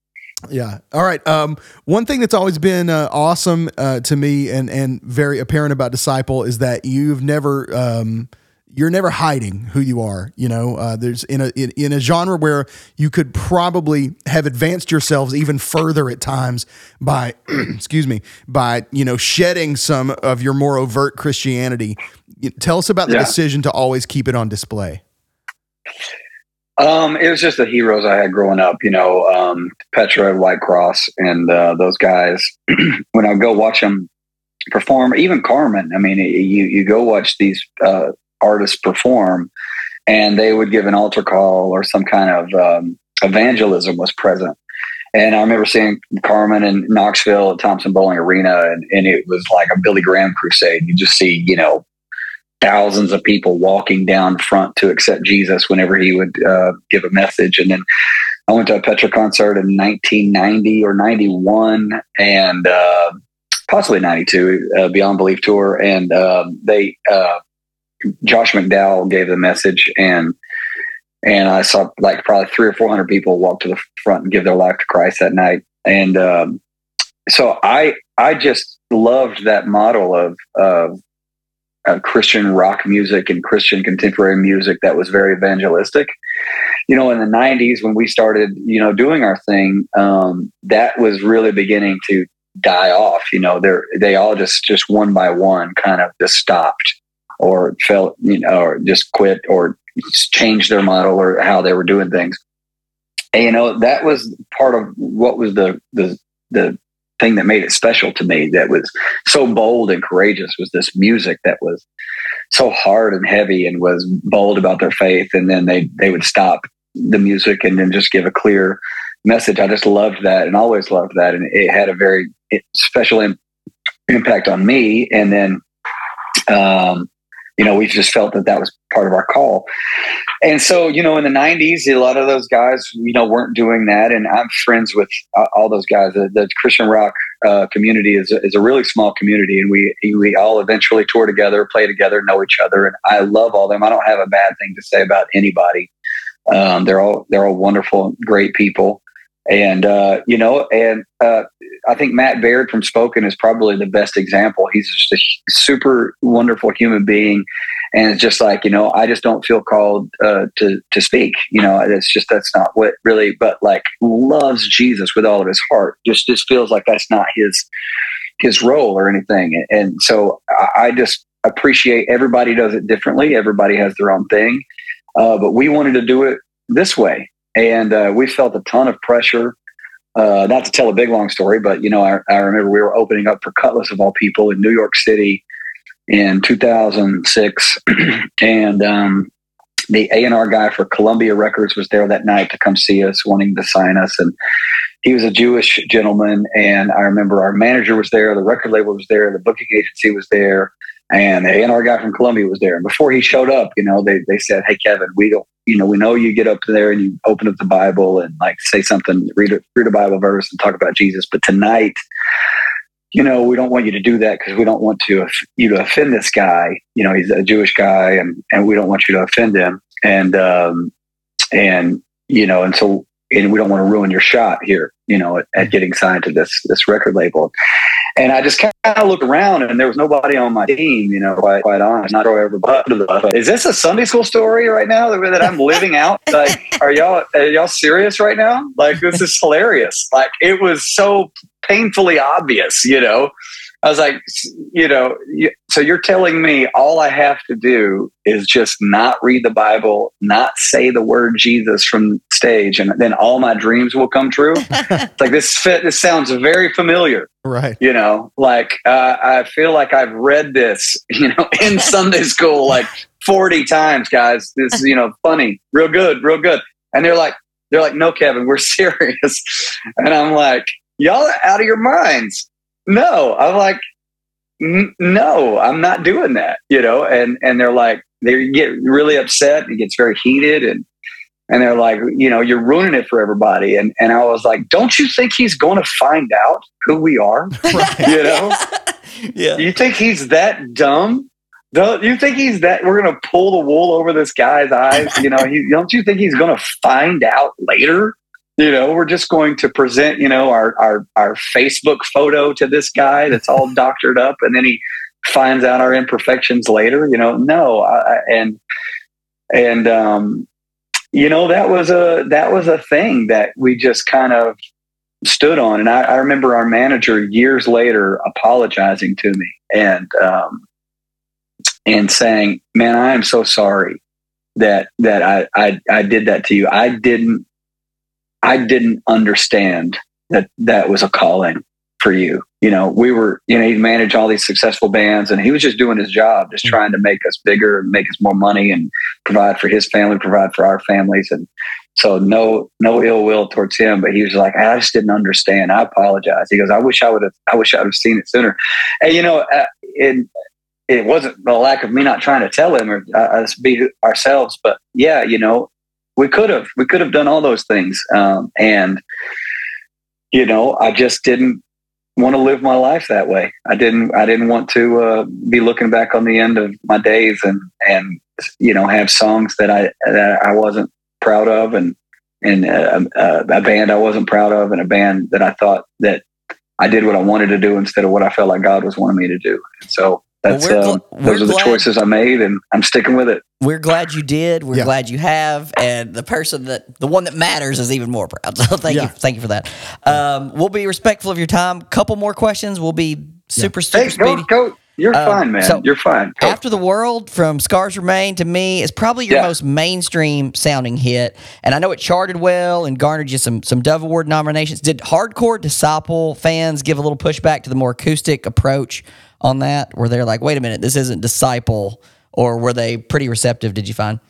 Yeah. All right. Um, one thing that's always been uh, awesome uh, to me and and very apparent about Disciple is that you've never um, you're never hiding who you are. You know, uh, there's in a in, in a genre where you could probably have advanced yourselves even further at times by [CLEARS THROAT] excuse me by you know shedding some of your more overt Christianity. Tell us about the Yeah. decision to always keep it on display. Um, it was just the heroes I had growing up, you know, um, Petra, Whitecross, and uh, those guys. [CLEARS THROAT] when I go watch them perform, even Carmen. I mean, you you go watch these uh, artists perform, and they would give an altar call or some kind of um, evangelism was present. And I remember seeing Carmen in Knoxville at Thompson-Boling Arena, and, and it was like a Billy Graham crusade. You just see, you know, thousands of people walking down front to accept Jesus whenever he would uh, give a message. And then I went to a Petra concert in 1990 or 91 and uh, possibly 92, uh, Beyond Belief tour. And um, they, uh, Josh McDowell gave the message and and I saw like probably three or four hundred people walk to the front and give their life to Christ that night. And um, so I I just loved that model of of uh, Christian rock music and Christian contemporary music that was very evangelistic. You know, in the '90s when we started, you know, doing our thing, um, that was really beginning to die off. You know, they they all just just one by one kind of just stopped or felt, you know, or just quit or change their model or how they were doing things. And, you know, that was part of what was the the the thing that made it special to me that was so bold and courageous was this music that was so hard and heavy and was bold about their faith. And then they they would stop the music and then just give a clear message. I just loved that and always loved that. And it had a very special Im- impact on me. And then um you know we just felt that that was part of our call. And so you know in the 90s a lot of those guys you know weren't doing that. And i'm friends with uh, all those guys. The, the christian rock uh, community is, a- is a really small community. And we we all eventually tour together play together know each other. And i love all them. I don't have a bad thing to say about anybody. Um, they're all they're all wonderful great people and uh, you know and uh, i think matt baird from spoken is probably the best example. He's just a super wonderful human being. And it's just like you know i just don't feel called uh, to to speak you know it's just that's not what really but like loves jesus with all of his heart. Just just feels like that's not his his role or anything. And, so I just appreciate everybody does it differently. Everybody has their own thing. Uh, but we wanted to do it this way and uh, we felt a ton of pressure uh, not to tell a big long story, but you know, I, I remember we were opening up for Cutlass of all people in New York City in 2006, [CLEARS THROAT] and um, the A and R guy for Columbia Records was there that night to come see us, wanting to sign us, and he was a Jewish gentleman. And I remember our manager was there, the record label was there, the booking agency was there, and the A and R guy from Columbia was there. And before he showed up, you know, they they said, "Hey, Kevin, we don't." You know, we know you get up there and you open up the Bible and like say something, read a, read a Bible verse and talk about Jesus. But tonight, you know, we don't want you to do that because we don't want to you to offend this guy. You know, he's a Jewish guy, and and we don't want you to offend him. And um, and you know, and so and we don't want to ruin your shot here. You know, at, at mm-hmm. getting signed to this this record label. And I just kind of looked around, and there was nobody on my team. You know, quite quite honest, not throw everybody under the bus. But Is this a Sunday school story right now that, that I'm living out? [LAUGHS] Like, are y'all are y'all serious right now? Like, this is hilarious. Like, it was so painfully obvious. You know, I was like, you know, so you're telling me all I have to do is just not read the Bible, not say the word Jesus from stage, and then all my dreams will come true. [LAUGHS] it's like this fit. This sounds very familiar Right. you know like uh, i feel like i've read this [LAUGHS] you know in [LAUGHS] sunday school like 40 times guys this is you know funny real good real good and they're like they're like no kevin we're serious and i'm like y'all are out of your minds no i'm like no i'm not doing that you know and and they're like they get really upset it gets very heated and and they're like, you know, you're ruining it for everybody. And and I was like, don't you think he's going to find out who we are? [LAUGHS] You know, [LAUGHS] Yeah. you think he's that dumb? Don't you think he's that? We're going to pull the wool over this guy's eyes. You know, he, don't you think he's going to find out later? You know, we're just going to present, you know, our our our Facebook photo to this guy that's all [LAUGHS] doctored up, and then he finds out our imperfections later. You know, no, I, and and um, you know that was a that was a thing that we just kind of stood on. And I, I remember our manager years later apologizing to me and um, and saying, "Man, I am so sorry that that I, I I did that to you. I didn't I didn't understand that that was a calling for you. You know, we were, you know, he managed all these successful bands and he was just doing his job, just trying to make us bigger and make us more money and provide for his family, provide for our families. And so no, no ill will towards him, but he was like, I just didn't understand. I apologize. He goes, I wish I would have, I wish I would have seen it sooner. And, you know, uh, it, it wasn't the lack of me not trying to tell him or uh, us be ourselves, but yeah, you know, we could have, we could have done all those things. Um, and, you know, I just didn't want to live my life that way. I didn't, I didn't want to uh, be looking back on the end of my days and, and, you know, have songs that I, that I wasn't proud of and, and uh, uh, a band I wasn't proud of and a band that I thought that I did what I wanted to do instead of what I felt like God was wanting me to do. And so that's, Well, we're um, gl- we're those are the choices I made and I'm sticking with it. We're glad you did. We're Yeah. glad you have, and the person that the one that matters is even more proud. [LAUGHS] So thank Yeah. you, thank you for that. Um, we'll be respectful of your time. Couple more questions. We'll be super super Hey, speedy. go, go. You're Um, fine, man. so You're fine. Go. After the World from Scars Remain to me is probably your Yeah. most mainstream sounding hit. And I know it charted well and garnered you some some Dove Award nominations. Did Hardcore Disciple fans give a little pushback to the more acoustic approach on that? Where they're like, wait a minute, this isn't Disciple, or were they pretty receptive, did you find?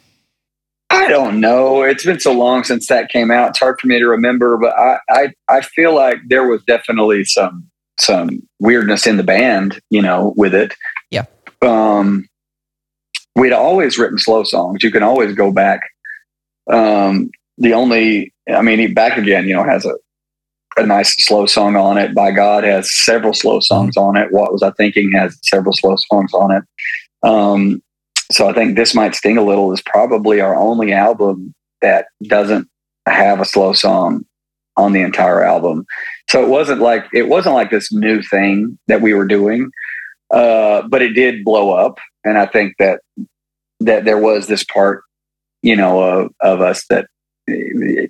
I don't know. It's been so long since that came out. It's hard for me to remember, but I, I, I feel like there was definitely some some weirdness in the band, you know, with it. Yeah. Um, we'd always written slow songs. You can always go back. Um, the only, I mean, back again, you know, has a a nice slow song on it. By God has several slow songs on it. What was I thinking has several slow songs on it. Um, so I think this might sting a little is probably our only album that doesn't have a slow song on the entire album. So it wasn't like it wasn't like this new thing that we were doing, uh, but it did blow up, and I think that that there was this part, you know, of, us that eh,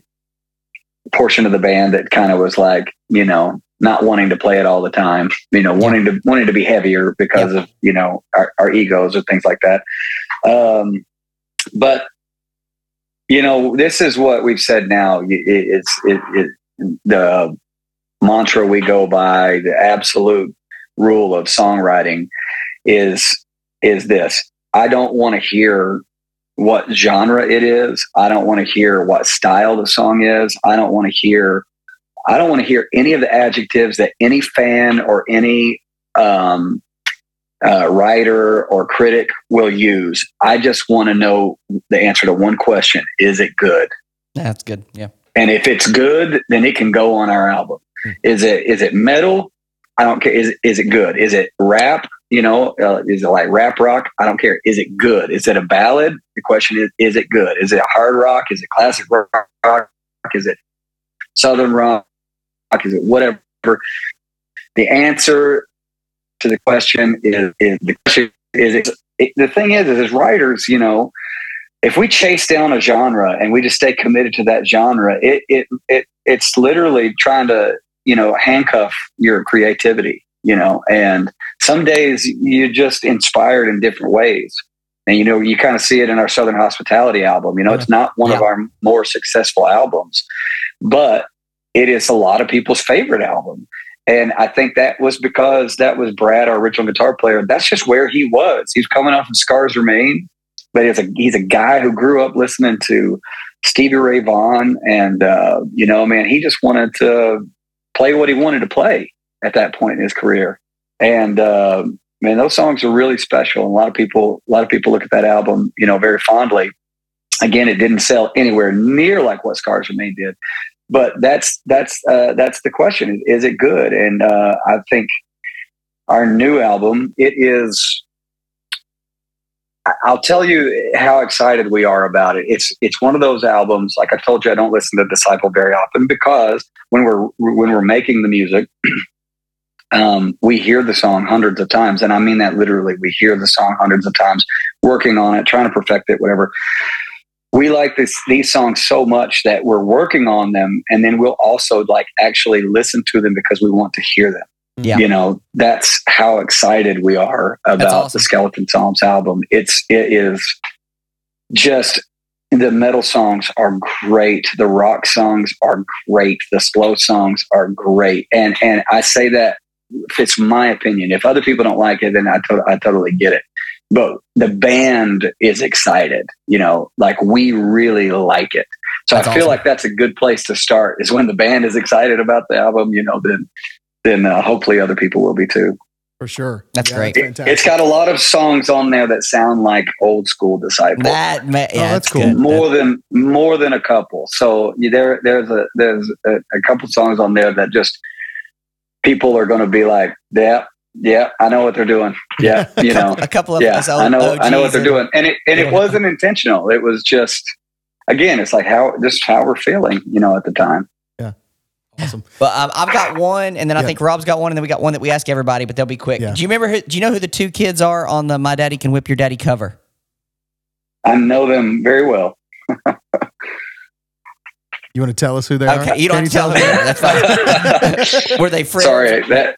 portion of the band that kind of was like, you know, not wanting to play it all the time, you know, wanting to wanting to be heavier because of you know our, our egos or things like that. Um, but you know, this is what we've said now. It, it's it, it, the mantra we go by, the absolute rule of songwriting is is this. I don't want to hear what genre it is. I don't want to hear what style the song is. I don't want to hear I don't want to hear any of the adjectives that any fan or any um, uh, writer or critic will use. I just want to know the answer to one question: Is it good? That's good. Yeah. And if it's good, then it can go on our album. Is it is it metal? I don't care. Is is it good? Is it rap? You know, uh, is it like rap rock? I don't care. Is it good? Is it a ballad? The question is: Is it good? Is it hard rock? Is it classic rock? Is it southern rock? Is it whatever? The answer to the question is, is the question is it, it, the thing is, is as writers, you know, if we chase down a genre and we just stay committed to that genre, it it it it's literally trying to you know handcuff your creativity, you know. And some days you're just inspired in different ways, and you know you kind of see it in our Southern Hospitality album. You know, it's not one of our more successful albums, but it is a lot of people's favorite album. And I think that was because that was Brad, our original guitar player. That's just where he was. He's coming off of Scars Remain, but he's a he's a guy who grew up listening to Stevie Ray Vaughan, and uh, you know, man, he just wanted to play what he wanted to play at that point in his career. And uh, man, those songs are really special. And a lot of people, a lot of people look at that album, you know, very fondly. Again, it didn't sell anywhere near like what Scars Remain did, but that's that's uh, that's the question: is it good? And uh, I think our new album, it is. I'll tell you how excited we are about it. It's it's one of those albums. Like I told you, I don't listen to Disciple very often because when we're when we're making the music, [CLEARS THROAT] um, we hear the song hundreds of times, and I mean that literally. We hear the song hundreds of times, working on it, trying to perfect it, whatever. We like this these songs so much that we're working on them, and then we'll also like actually listen to them because we want to hear them. Yeah. You know, that's how excited we are about awesome. the Skeleton Psalms album. It's it is just the metal songs are great. The rock songs are great. The slow songs are great. And and I say that if it's my opinion. If other people don't like it, then I, to- I totally get it. But the band is excited. You know, like we really like it. So That's I feel awesome. like that's a good place to start. Is when the band is excited about the album. You know, then then uh, hopefully other people will be too. for sure. That's great. It, fantastic. it's got a lot of songs on there that sound like old school Disciple That ma- yeah, Oh, that's that's cool. good. more than more than a couple. So you- there there's a there's a, a couple songs on there that just people are going to be like, yeah, yeah, I know what they're doing. [LAUGHS] Yeah, you know, a couple of yeah, us I know I know what they're and- doing, and it and Yeah. it wasn't intentional. It was just again, it's like how just how we're feeling, you know, at the time. Yeah, [LAUGHS] awesome. But um, I've got [SIGHS] one, and then I Yeah. think Rob's got one, and then we got one that we ask everybody, but they'll be quick. Yeah. Do you remember? Who, do you know who the two kids are on the "My Daddy Can Whip Your Daddy" cover? I know them very well. [LAUGHS] You want to tell us who they are? Okay, you don't Can have to tell them. That's fine. [LAUGHS] Were they friends? Sorry, that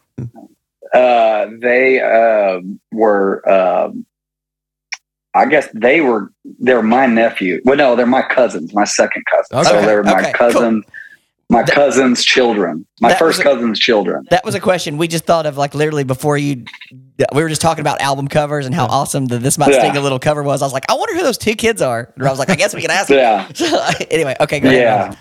uh, they um, were. Um, I guess they were. They're my nephew. Well, no, they're my cousins. My second cousin. Okay, So they're my okay, cousin. My That- cousin's children. My first a- cousin's children. That was a question we just thought of, like literally before you. We were just talking about album covers and how awesome the "This Might Yeah. Sting a Little" cover was. I was like, I wonder who those two kids are. And I was like, I guess we can ask. them. Yeah, [LAUGHS] So, anyway, okay, go ahead.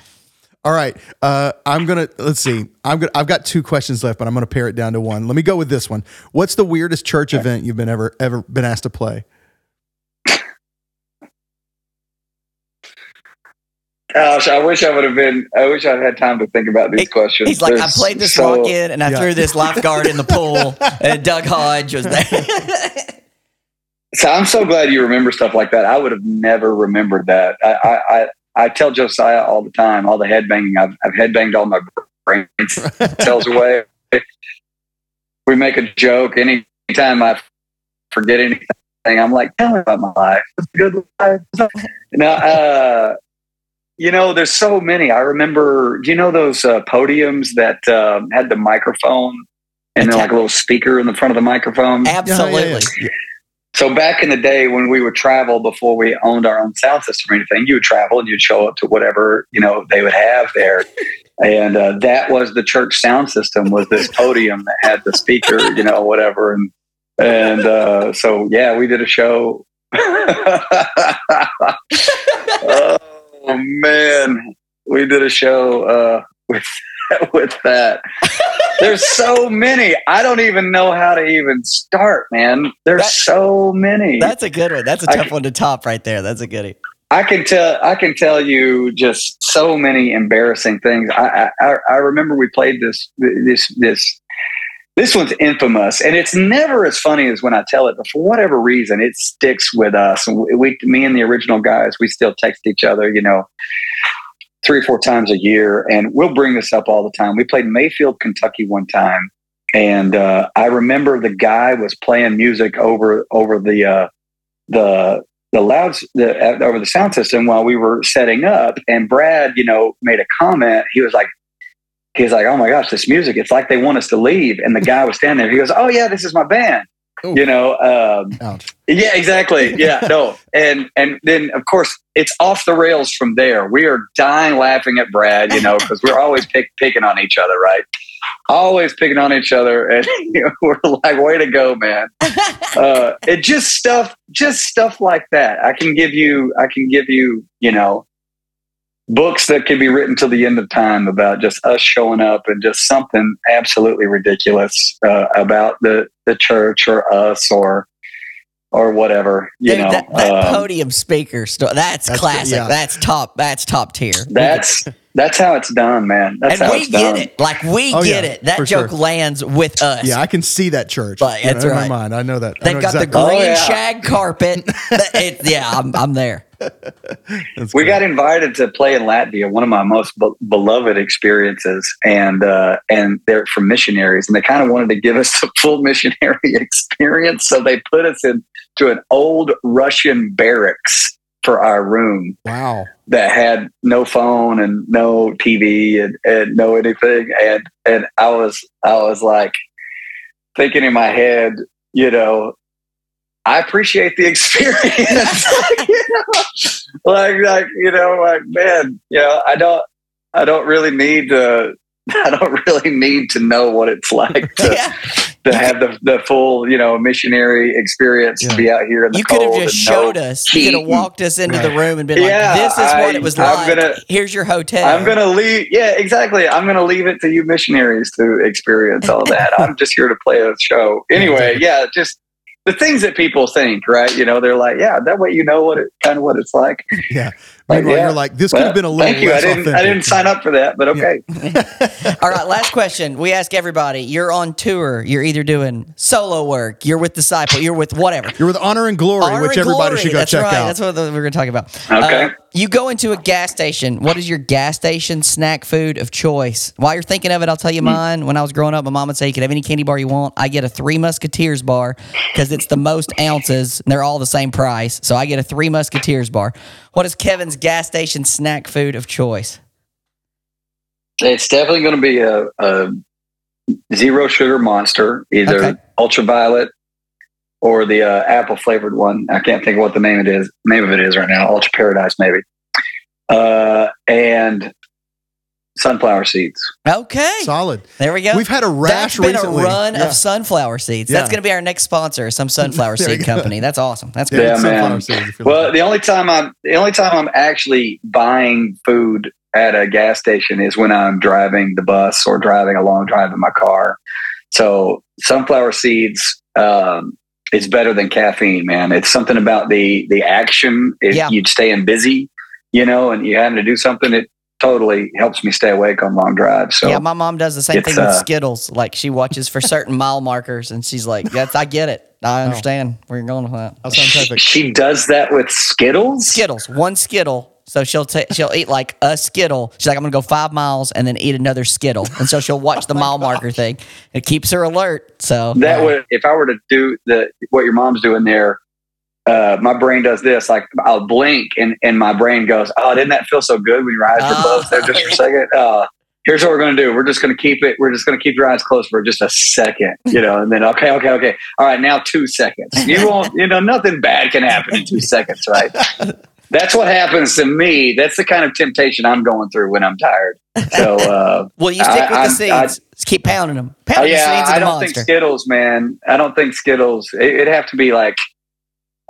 Yeah. All right. Uh, I'm gonna let's see. I'm gonna. I've got two questions left, but I'm gonna pare it down to one. Let me go with this one. What's the weirdest church event you've been ever ever been asked to play? Gosh, I wish I would have been. I wish I had time to think about these He- questions. He's like, I played this so- walk in and I Yeah. threw this lifeguard in the pool, [LAUGHS] and Doug Hodge was there. So I'm so glad you remember stuff like that. I would have never remembered that. I I, I, I tell Josiah all the time, all the headbanging. I've I've headbanged all my brain cells [LAUGHS] away. We make a joke anytime I forget anything. I'm like, tell me about my life. It's a good life. [LAUGHS] Now, uh, you know, there's so many. I remember, do you know those uh, podiums that um, had the microphone and then like a little speaker in the front of the microphone? Absolutely. So back in the day when we would travel before we owned our own sound system or anything, you would travel and you'd show up to whatever you know they would have there, [LAUGHS] and uh, that was the church sound system was this podium that had the speaker, you know, whatever, and and uh, so yeah, we did a show. [LAUGHS] [LAUGHS] oh man, we did a show uh, with [LAUGHS] with that. There's [LAUGHS] so many. I don't even know how to even start, man. There's That- so many. That's a good one. That's a tough one to top right there. That's a goodie. I can tell. I can tell you just so many embarrassing things. I I, I remember we played this this this. This one's infamous, and it's never as funny as when I tell it. But for whatever reason, it sticks with us. And we, we me and the original guys, we still text each other. You know, three or four times a year, and we'll bring this up all the time. We played Mayfield, Kentucky, one time, and uh, I remember the guy was playing music over over the uh, the the louds the, uh, over the sound system while we were setting up, and Brad, you know, made a comment. He was like. He was like, "Oh my gosh, this music! It's like they want us to leave." And the guy was standing there. He goes, "Oh yeah, this is my band." Ooh. You know, um, Ouch. yeah, exactly. Yeah, no, [LAUGHS] and and then of course it's off the rails from there. We are dying laughing at Brad, you know, because we're always pick, picking on each other, right? Always picking on each other, and [LAUGHS] you know, we're like, "Way to go, man!" [LAUGHS] Uh, it just stuff, just stuff like that. I can give you, I can give you, you know, books that can be written till the end of time about just us showing up and just something absolutely ridiculous uh, about the the church or us or or whatever. You Dude, know, that, that Um, podium speaker sto- that's, That's- classic. yeah. That's top. That's top tier. that's That's how it's done, man. That's how it's done. and how we it's get done. it. Like we Oh, get yeah, it. That joke sure. lands with us. Yeah, I can see that church. Like, You know, that's in my mind. I know that. They've know got exactly. the green Oh, yeah. shag carpet. [LAUGHS] It- yeah, I'm, I'm there. [LAUGHS] We great. got invited to play in Latvia, one of my most be- beloved experiences, and uh, and they're from missionaries, and they kind of wanted to give us the full missionary [LAUGHS] experience, so they put us into an old Russian barracks for our room Wow. that had no phone and no TV and, and no anything, and and I was I was like thinking in my head, you know, I appreciate the [LAUGHS] experience. you [LAUGHS] know? Like, like, you know, like, man, you know, I don't, I don't really need to, [LAUGHS] I don't really need to know what it's like to, Yeah. to have the, the full, you know, missionary experience Yeah. to be out here in the You could have just and know- showed us. You could have walked us into the room and been like, "This is what I- it was I'm like. gonna- Here's your hotel." I'm going to leave. Yeah, exactly. I'm going to leave it to you missionaries to experience all that. [LAUGHS] I'm just here to play a show. Anyway, yeah, just the things that people think, right? You know, they're like, yeah, that way you know what it kind of what it's like. Yeah. Like, Meanwhile, yeah. you're like, this could have been a little Thank you. I didn't. I didn't sign up for that, but okay. [LAUGHS] All right, last question. We ask everybody: You're on tour. You're either doing solo work, you're with disciple, you're with whatever. You're with honor and glory, Honor which and everybody glory. should go That's check right. out. That's what the- we're going to talk about. Okay. Uh, you go into a gas station. What is your gas station snack food of choice? While you're thinking of it, I'll tell you mine. When I was growing up, my mom would say you could have any candy bar you want. I get a Three Musketeers bar because it's the most ounces. And they're all the same price. So I get a Three Musketeers bar. What is Kevin's gas station snack food of choice? It's definitely going to be a, a zero sugar monster, either Okay. ultraviolet or the uh, apple flavored one. I can't think of what the name it is. Name of it is right now. Ultra Paradise, maybe. Uh, and sunflower seeds. Okay. Solid. there we go. We've had a rash That's been recently. a run Yeah. of sunflower seeds. Yeah. That's going to be our next sponsor, some sunflower [LAUGHS] seed company. That's awesome. That's Yeah, good. Yeah, man. seeds, Well, looking. the only time I'm the only time I'm actually buying food at a gas station is when I'm driving the bus or driving a long drive in my car. So sunflower seeds um, is better than caffeine, man. It's something about the the action. If Yeah. you'd staying busy, you know, and you having to do something, it totally helps me stay awake on long drives. So yeah, my mom does the same thing with uh, Skittles. Like she watches for certain [LAUGHS] mile markers, and she's like, "That's I get it. Oh. I understand where you're going with that." How scientific. she does that with Skittles. Skittles, one Skittle. So she'll ta she'll eat like a Skittle. She's like, "I'm gonna go five miles and then eat another Skittle," and so she'll watch [LAUGHS] the mile marker thing. It keeps her alert. So that would if I were to do the what your mom's doing there, uh, my brain does this. Like I'll blink and and my brain goes, "Oh, didn't that feel so good when your eyes were Oh. closed there just for a second? Uh, here's what we're gonna do. We're just gonna keep it. We're just gonna keep your eyes closed for just a second, you know, and then okay, okay, okay. All right, now two seconds. You won't, you know, nothing bad can happen in two seconds, right? That's what happens to me. That's the kind of temptation I'm going through when I'm tired. So, uh, [LAUGHS] well, you stick I- with I- the seeds. I- Just keep pounding them. Oh, Pound the yeah, seeds I don't monster. think Skittles, man. I don't think Skittles. It, it'd have to be like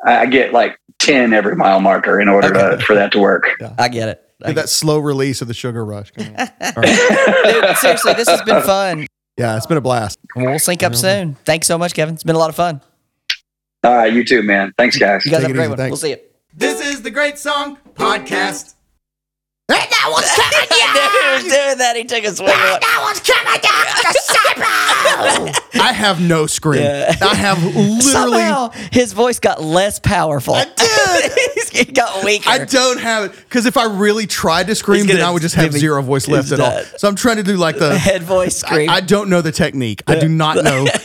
I I get like ten every mile marker in order to, for that to work. I get it. I Get get that slow release of the sugar rush. Come [LAUGHS] Dude, seriously, this has been fun. Yeah, it's been a blast. We'll sync up soon. Thanks so much, Kevin. It's been a lot of fun. All right, you too, man. Thanks, guys. You guys Take have a great easy. one. Thanks. We'll see you. This is the Great Song Podcast. And that was [LAUGHS] coming down. he was doing that. He took a swing. That was coming down. [LAUGHS] I have no scream. Yeah. I have literally. Somehow his voice got less powerful. I did. [LAUGHS] he got weaker. I don't have it because if I really tried to scream, then I would just have zero voice left at all. So I'm trying to do like the. head voice I, scream. I don't know the technique. I do not know. [LAUGHS]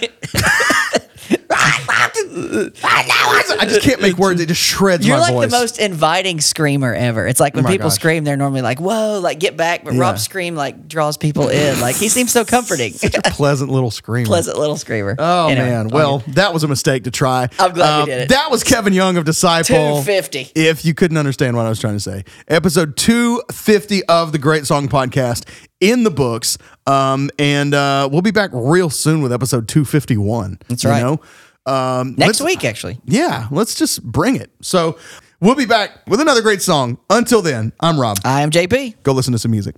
I just can't make words. It just shreds. You're my like voice. the most inviting screamer ever. It's like when Oh my people gosh. scream, they're normally like, "Whoa!" Like get back. But Yeah. Rob's scream like draws people in. Like he seems so comforting. Such a pleasant little screamer. Pleasant little screamer. Oh Anyway, man, well that was a mistake to try. I'm glad we Um, did it. That was Kevin Young of Disciple. 250. If you couldn't understand what I was trying to say, episode 250 of the Great Song Podcast in the books, um, and uh, we'll be back real soon with episode 251. That's you right. know? Um, next week actually. Yeah, let's just bring it. So we'll be back with another great song. Until then, I'm Rob. I am JP. Go listen to some music.